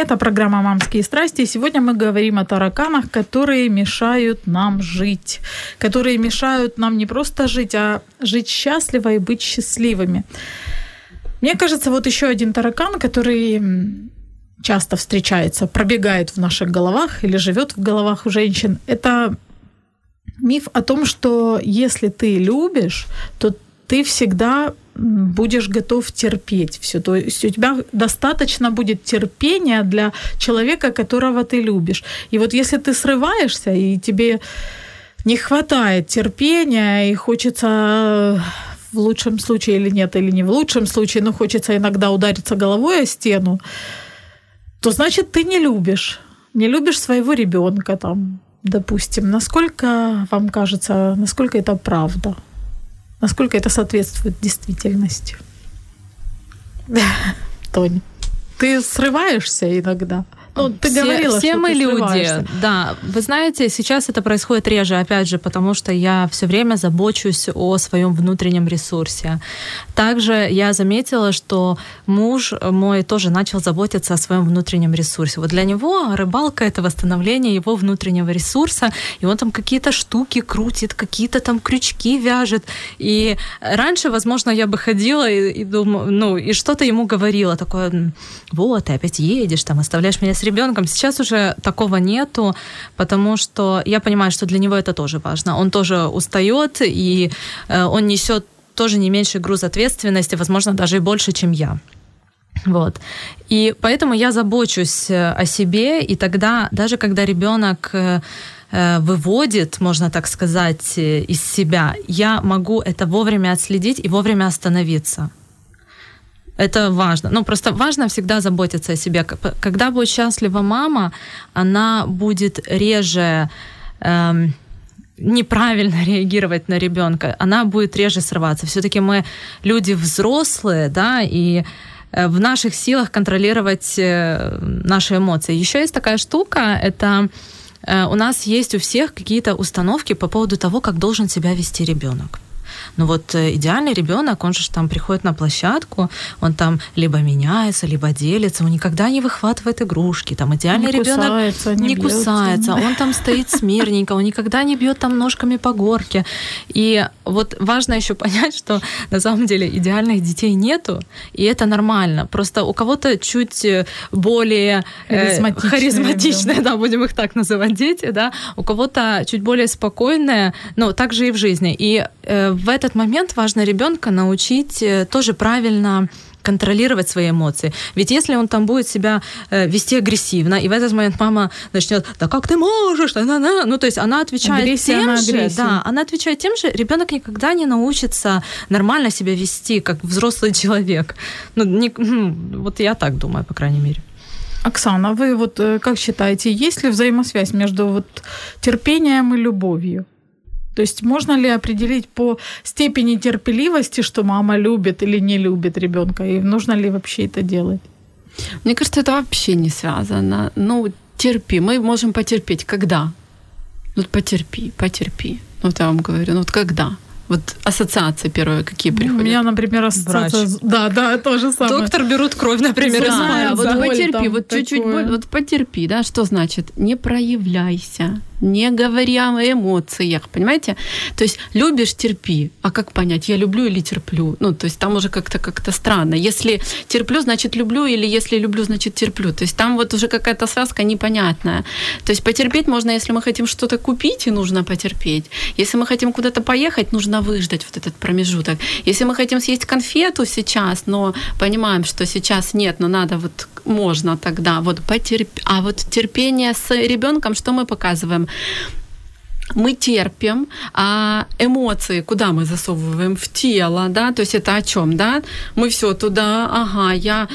Это программа «Мамские страсти». Сегодня мы говорим о тараканах, которые мешают нам жить. Которые мешают нам не просто жить, а жить счастливо и быть счастливыми. Мне кажется, вот еще один таракан, который часто встречается, пробегает в наших головах или живет в головах у женщин, это миф о том, что если ты любишь, то ты всегда будешь готов терпеть все. То есть у тебя достаточно будет терпения для человека, которого ты любишь. И вот если ты срываешься, и тебе не хватает терпения, и хочется э, в лучшем случае или нет, или не в лучшем случае, но хочется иногда удариться головой о стену, то значит ты не любишь. Не любишь своего ребенка там, допустим. Насколько вам кажется, насколько это правда? Насколько это соответствует действительности? Тонь, ты срываешься иногда? Ну, ты все, говорила, все что мы ты люди, да. Вы знаете, сейчас это происходит реже, опять же, потому что я все время забочусь о своем внутреннем ресурсе. Также я заметила, что муж мой тоже начал заботиться о своем внутреннем ресурсе. Вот для него рыбалка это восстановление его внутреннего ресурса, и он там какие-то штуки крутит, какие-то там крючки вяжет. И раньше, возможно, я бы ходила и, и думала, ну, и что-то ему говорила, такое, вот, ты опять едешь, там, оставляешь меня с ребенком. Сейчас уже такого нету, потому что я понимаю, что для него это тоже важно. Он тоже устает, и э, он несет тоже не меньший груз ответственности, возможно, даже и больше, чем я. Вот. И поэтому я забочусь э, о себе, и тогда, даже когда ребенок э, выводит, можно так сказать, из себя, я могу это вовремя отследить и вовремя остановиться. Это важно. Ну, просто важно всегда заботиться о себе. Когда будет счастлива мама, она будет реже эм, неправильно реагировать на ребенка, она будет реже срываться. Все-таки мы люди взрослые, да, и э, в наших силах контролировать э, наши эмоции. Еще есть такая штука, это э, у нас есть у всех какие-то установки по поводу того, как должен себя вести ребенок. Ну вот э, идеальный ребенок, он же там приходит на площадку, он там либо меняется, либо делится, он никогда не выхватывает игрушки. Там идеальный Не ребенок кусается, не не бьётся. кусается, он там стоит смирненько, он никогда не бьет там ножками по горке. И вот важно еще понять, что на самом деле идеальных детей нету, и это нормально. Просто у кого-то чуть э, более э, Харизматичные, харизматичные, да, будем их так называть, дети, да, у кого-то чуть более спокойные, но также и в жизни. И э, в этот момент важно ребенка научить э, тоже правильно контролировать свои эмоции. Ведь если он там будет себя э, вести агрессивно, и в этот момент мама начнет, да как ты можешь, да, да, да». ну то есть она отвечает Агрессия тем же, агрессию. да, она отвечает тем же, ребенок никогда не научится нормально себя вести, как взрослый человек. Ну, не- ну, вот я так думаю, по крайней мере. Оксана, вы вот э, как считаете, есть ли взаимосвязь между вот терпением и любовью? То есть можно ли определить по степени терпеливости, что мама любит или не любит ребенка, и нужно ли вообще это делать? Мне кажется, это вообще не связано. Ну, терпи. Мы можем потерпеть. Когда? Ну, потерпи, потерпи. Ну, вот я вам говорю, ну вот когда? Вот ассоциации первые какие У приходят? меня, например, ассоциация... с- Да, да, то же самое. Доктор берут кровь, например, из Да, пальца. вот боль потерпи, вот чуть-чуть боль, вот потерпи, да, что значит? Не проявляйся, не говори о эмоциях, понимаете? То есть любишь, терпи. А как понять, я люблю или терплю? Ну, то есть там уже как-то как-то странно. Если терплю, значит люблю, или если люблю, значит терплю. То есть там вот уже какая-то связка непонятная. То есть потерпеть можно, если мы хотим что-то купить, и нужно потерпеть. Если мы хотим куда-то поехать, нужно выждать вот этот промежуток. Если мы хотим съесть конфету сейчас, но понимаем, что сейчас нет, но надо вот можно тогда вот потерп... А вот терпение с ребенком, что мы показываем? Мы терпим, а эмоции куда мы засовываем? В тело, да, то есть это о чем, да? Мы все туда, ага, я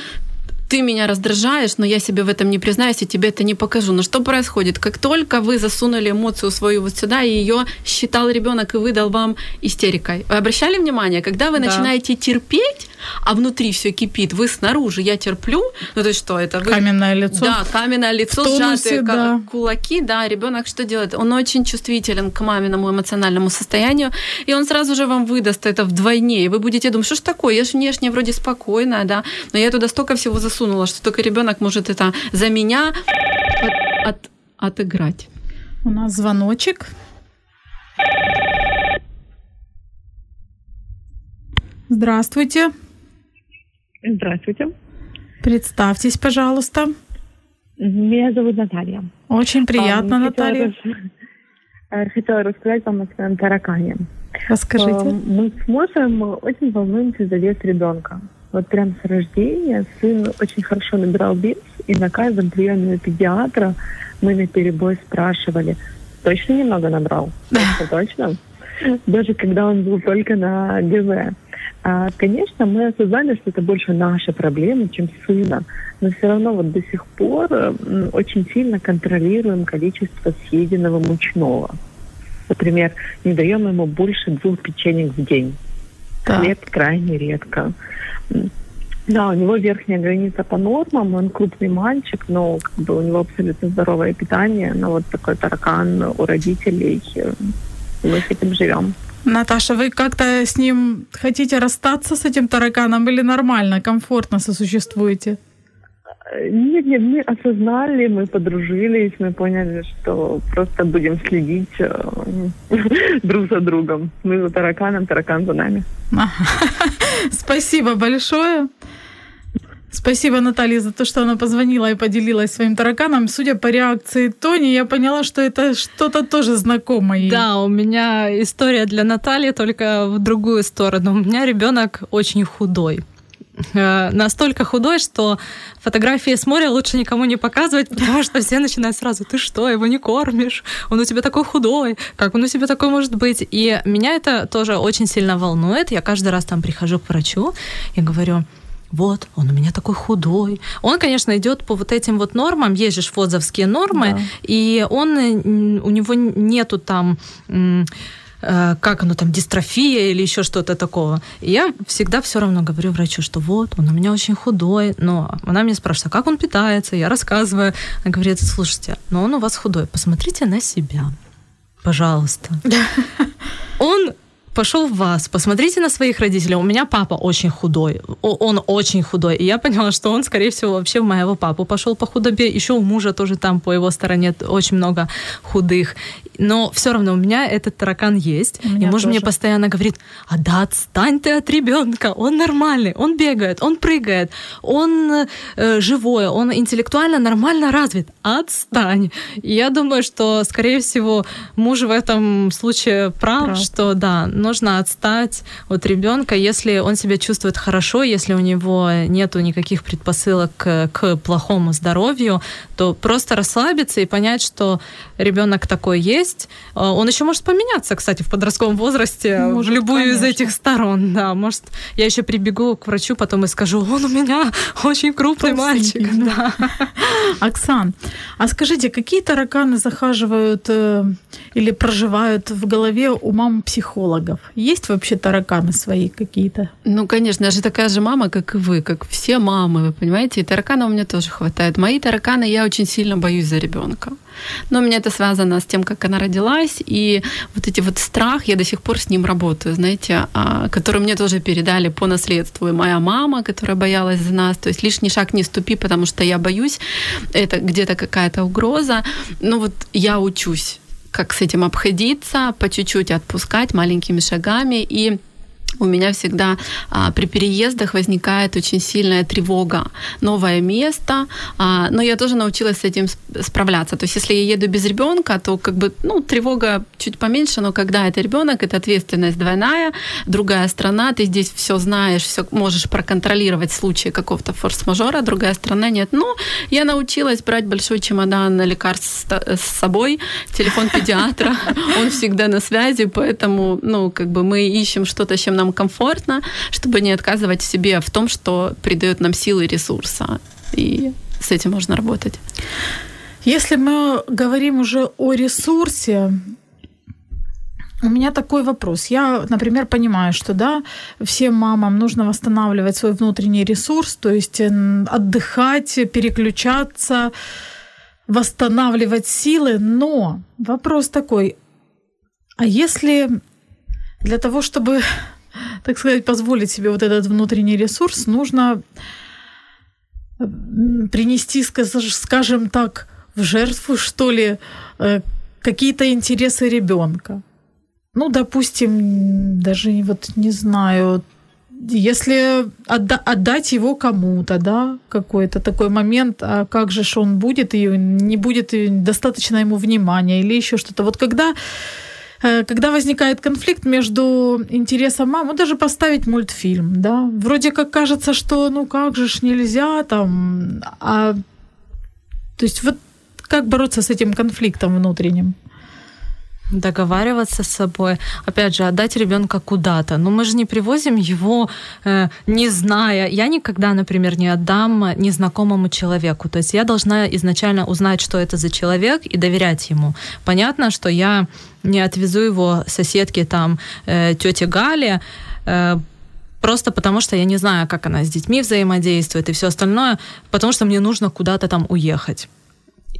ты меня раздражаешь, но я себе в этом не признаюсь и тебе это не покажу. Но что происходит? Как только вы засунули эмоцию свою вот сюда, и ее считал ребенок и выдал вам истерикой. Вы обращали внимание, когда вы да. начинаете терпеть, а внутри все кипит, вы снаружи, я терплю, ну то есть что это? Вы... Каменное лицо. Да, каменное лицо, тонусе, сжатые да. кулаки, да, ребенок что делает? Он очень чувствителен к маминому эмоциональному состоянию, и он сразу же вам выдаст это вдвойне, и вы будете думать, что ж такое, я же внешне вроде спокойная, да, но я туда столько всего засунула, что только ребенок может это за меня от, от, отыграть. У нас звоночек. Здравствуйте. Здравствуйте. Представьтесь, пожалуйста. Меня зовут Наталья. Очень приятно, а, Наталья. Хотела, хотела рассказать вам о своем таракане. Расскажите. Мы с мужем очень волнуемся за вес ребенка. Вот прям с рождения сын очень хорошо набирал вес, и на каждом приеме у педиатра мы на перебой спрашивали, точно немного набрал? Точно, точно? Даже когда он был только на ГВ. А, конечно, мы осознали, что это больше наша проблема, чем сына, но все равно вот до сих пор очень сильно контролируем количество съеденного мучного. Например, не даем ему больше двух печенек в день. Да. Хлеб крайне редко. Да, у него верхняя граница по нормам, он крупный мальчик, но как бы у него абсолютно здоровое питание, но вот такой таракан у родителей, э, мы с этим живем. Наташа, вы как-то с ним хотите расстаться с этим тараканом или нормально, комфортно сосуществуете? Нет, нет, мы осознали, мы подружились, мы поняли, что просто будем следить э, друг за другом. Мы за тараканом, таракан за нами. Спасибо большое. Спасибо, Наталья, за то, что она позвонила и поделилась своим тараканом. Судя по реакции Тони, я поняла, что это что-то тоже знакомое. Да, у меня история для Натальи, только в другую сторону. У меня ребенок очень худой э, настолько худой, что фотографии с моря лучше никому не показывать, потому что все начинают сразу, ты что, его не кормишь, он у тебя такой худой, как он у тебя такой может быть? И меня это тоже очень сильно волнует. Я каждый раз там прихожу к врачу и говорю, вот, он у меня такой худой. Он, конечно, идет по вот этим вот нормам, есть же нормы, да. и он, у него нету там как оно там, дистрофия или еще что-то такого. И я всегда все равно говорю врачу, что вот, он у меня очень худой, но она меня спрашивает, а как он питается? Я рассказываю. Она говорит, слушайте, но он у вас худой, посмотрите на себя, пожалуйста. Он пошел в вас, посмотрите на своих родителей. У меня папа очень худой, он очень худой. И я поняла, что он, скорее всего, вообще в моего папу пошел по худобе. Еще у мужа тоже там по его стороне очень много худых. Но все равно у меня этот таракан есть. И муж тоже. мне постоянно говорит, а да отстань ты от ребенка, он нормальный, он бегает, он прыгает, он э, живой, он интеллектуально нормально развит. Отстань. И я думаю, что, скорее всего, муж в этом случае прав, прав. что да, нужно отстать от ребенка, если он себя чувствует хорошо, если у него нету никаких предпосылок к, к плохому здоровью, то просто расслабиться и понять, что ребенок такой есть. А, он еще может поменяться, кстати, в подростковом возрасте может, в любую конечно. из этих сторон. Да, может, я еще прибегу к врачу потом и скажу, он у меня очень крупный мальчик. Да. Оксан, а скажите, какие тараканы захаживают э, или проживают в голове у мам психологов? Есть вообще тараканы свои какие-то? Ну, конечно, я же такая же мама, как и вы, как все мамы, вы понимаете? И тараканов у меня тоже хватает. Мои тараканы, я очень сильно боюсь за ребенка. Но у меня это связано с тем, как она родилась, и вот эти вот страх, я до сих пор с ним работаю, знаете, а, который мне тоже передали по наследству. И моя мама, которая боялась за нас, то есть лишний шаг не ступи, потому что я боюсь, это где-то какая-то угроза. Ну вот я учусь как с этим обходиться, по чуть-чуть отпускать маленькими шагами и у меня всегда а, при переездах возникает очень сильная тревога. Новое место, а, но я тоже научилась с этим справляться. То есть, если я еду без ребенка, то как бы, ну, тревога чуть поменьше, но когда это ребенок, это ответственность двойная, другая страна, ты здесь все знаешь, все можешь проконтролировать в какого-то форс-мажора, другая страна нет. Ну, я научилась брать большой чемодан лекарств с собой, телефон педиатра, он всегда на связи, поэтому, ну, как бы мы ищем что-то, чем нам комфортно, чтобы не отказывать себе в том, что придает нам силы и ресурса. И с этим можно работать. Если мы говорим уже о ресурсе, у меня такой вопрос. Я, например, понимаю, что да, всем мамам нужно восстанавливать свой внутренний ресурс, то есть отдыхать, переключаться, восстанавливать силы. Но вопрос такой, а если для того, чтобы, так сказать, позволить себе вот этот внутренний ресурс, нужно принести, скажем так, в жертву, что ли, э, какие-то интересы ребенка. Ну, допустим, даже вот не знаю, если отда- отдать его кому-то, да, какой-то такой момент, а как же ж он будет, и не будет достаточно ему внимания или еще что-то. Вот когда Э, когда возникает конфликт между интересом мамы, даже поставить мультфильм, да, вроде как кажется, что ну как же ж нельзя там, а то есть вот как бороться с этим конфликтом внутренним? Договариваться с собой, опять же, отдать ребенка куда-то. Но мы же не привозим его, э, не зная. Я никогда, например, не отдам незнакомому человеку. То есть я должна изначально узнать, что это за человек и доверять ему. Понятно, что я не отвезу его соседке там э, тете Гале, э, просто потому что я не знаю, как она с детьми взаимодействует и все остальное, потому что мне нужно куда-то там уехать.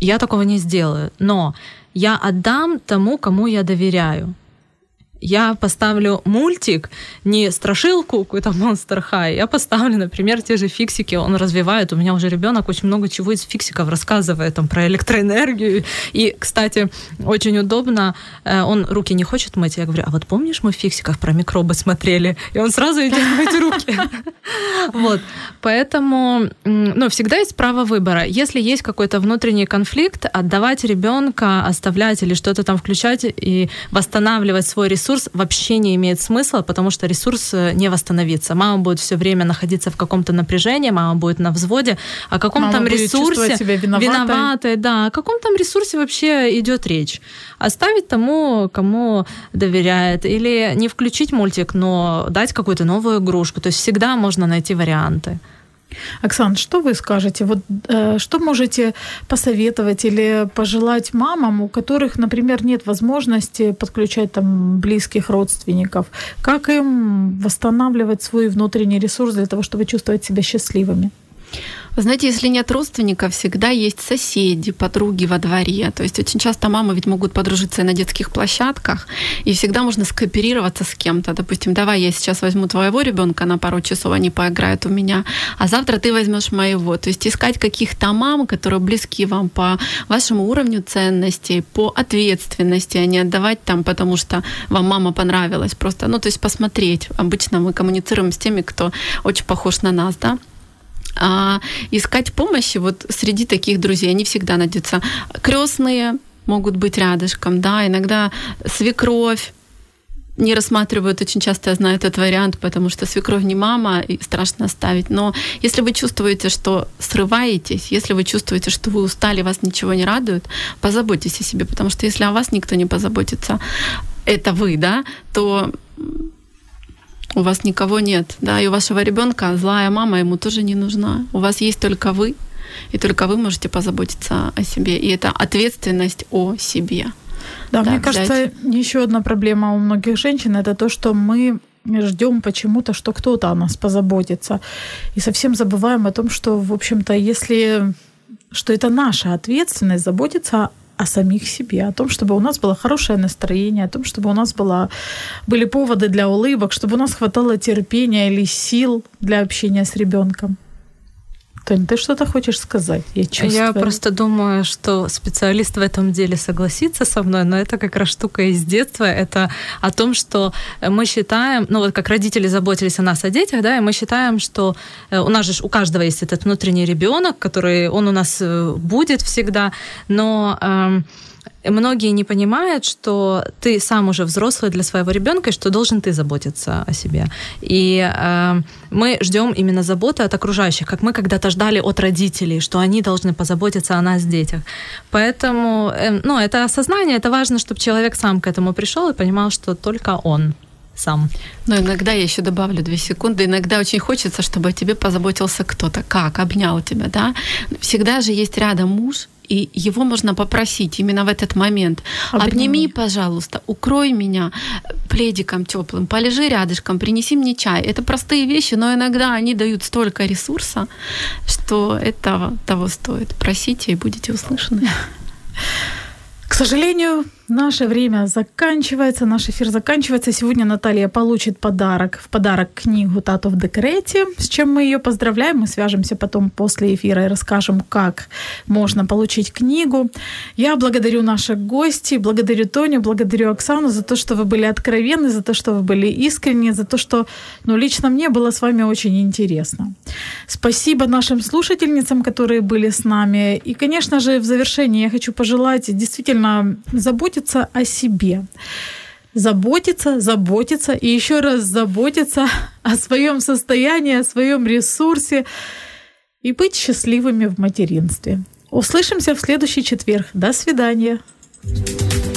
Я такого не сделаю. Но я отдам тому, кому я доверяю я поставлю мультик, не страшилку какой-то Monster High, я поставлю, например, те же фиксики, он развивает, у меня уже ребенок очень много чего из фиксиков рассказывает, там, про электроэнергию, и, кстати, очень удобно, э, он руки не хочет мыть, я говорю, а вот помнишь, мы в фиксиках про микробы смотрели, и он сразу идет мыть руки. Вот, поэтому, ну, всегда есть право выбора. Если есть какой-то внутренний конфликт, отдавать ребенка, оставлять или что-то там включать и восстанавливать свой ресурс ресурс вообще не имеет смысла, потому что ресурс э, не восстановится. Мама будет все время находиться в каком-то напряжении, мама будет на взводе, о каком мама там ресурсе себя виноватой. виноватой, да, о каком там ресурсе вообще идет речь. Оставить тому, кому доверяет, или не включить мультик, но дать какую-то новую игрушку. То есть всегда можно найти варианты. Оксан, что вы скажете? Вот э, что можете посоветовать или пожелать мамам, у которых, например, нет возможности подключать там близких родственников? Как им восстанавливать свой внутренний ресурс для того, чтобы чувствовать себя счастливыми? Вы знаете, если нет родственников, всегда есть соседи, подруги во дворе. То есть очень часто мамы ведь могут подружиться на детских площадках, и всегда можно скооперироваться с кем-то. Допустим, давай я сейчас возьму твоего ребенка на пару часов, они поиграют у меня, а завтра ты возьмешь моего. То есть искать каких-то мам, которые близки вам по вашему уровню ценностей, по ответственности, а не отдавать там, потому что вам мама понравилась. Просто, ну, то есть посмотреть. Обычно мы коммуницируем с теми, кто очень похож на нас, да, а, искать помощи вот среди таких друзей. Они всегда найдутся. Крестные могут быть рядышком, да, иногда свекровь, не рассматривают очень часто, я знаю этот вариант, потому что свекровь не мама, и страшно оставить. Но если вы чувствуете, что срываетесь, если вы чувствуете, что вы устали, вас ничего не радует, позаботьтесь о себе, потому что если о вас никто не позаботится, это вы, да, то у вас никого нет, да, и у вашего ребенка злая мама ему тоже не нужна. У вас есть только вы, и только вы можете позаботиться о себе. И это ответственность о себе. Да, да мне взять. кажется, еще одна проблема у многих женщин это то, что мы ждем почему-то, что кто-то о нас позаботится. И совсем забываем о том, что, в общем-то, если что это наша ответственность заботиться о самих себе, о том, чтобы у нас было хорошее настроение, о том, чтобы у нас была, были поводы для улыбок, чтобы у нас хватало терпения или сил для общения с ребенком. Тонь, ты что-то хочешь сказать? Я, чувствую. я просто думаю, что специалист в этом деле согласится со мной, но это как раз штука из детства. Это о том, что мы считаем, ну вот как родители заботились о нас, о детях, да, и мы считаем, что э, у нас же у каждого есть этот внутренний ребенок, который он у нас э, будет всегда, но эм, многие не понимают, что ты сам уже взрослый для своего ребенка, и что должен ты заботиться о себе. И э, мы ждем именно заботы от окружающих, как мы когда-то ждали от родителей, что они должны позаботиться о нас, детях. Поэтому, э, ну, это осознание, это важно, чтобы человек сам к этому пришел и понимал, что только он сам. Но иногда я еще добавлю две секунды. Иногда очень хочется, чтобы о тебе позаботился кто-то. Как? Обнял тебя, да? Всегда же есть рядом муж, и его можно попросить именно в этот момент. Обними, Обними пожалуйста, укрой меня пледиком теплым, полежи рядышком, принеси мне чай. Это простые вещи, но иногда они дают столько ресурса, что это того стоит. Просите и будете услышаны. К сожалению, Наше время заканчивается, наш эфир заканчивается. Сегодня Наталья получит подарок, в подарок книгу «Тато в декрете», с чем мы ее поздравляем. Мы свяжемся потом после эфира и расскажем, как можно получить книгу. Я благодарю наших гостей, благодарю Тоню, благодарю Оксану за то, что вы были откровенны, за то, что вы были искренни, за то, что ну, лично мне было с вами очень интересно. Спасибо нашим слушательницам, которые были с нами. И, конечно же, в завершении я хочу пожелать действительно заботиться заботиться о себе. Заботиться, заботиться и еще раз заботиться о своем состоянии, о своем ресурсе и быть счастливыми в материнстве. Услышимся в следующий четверг. До свидания. thank you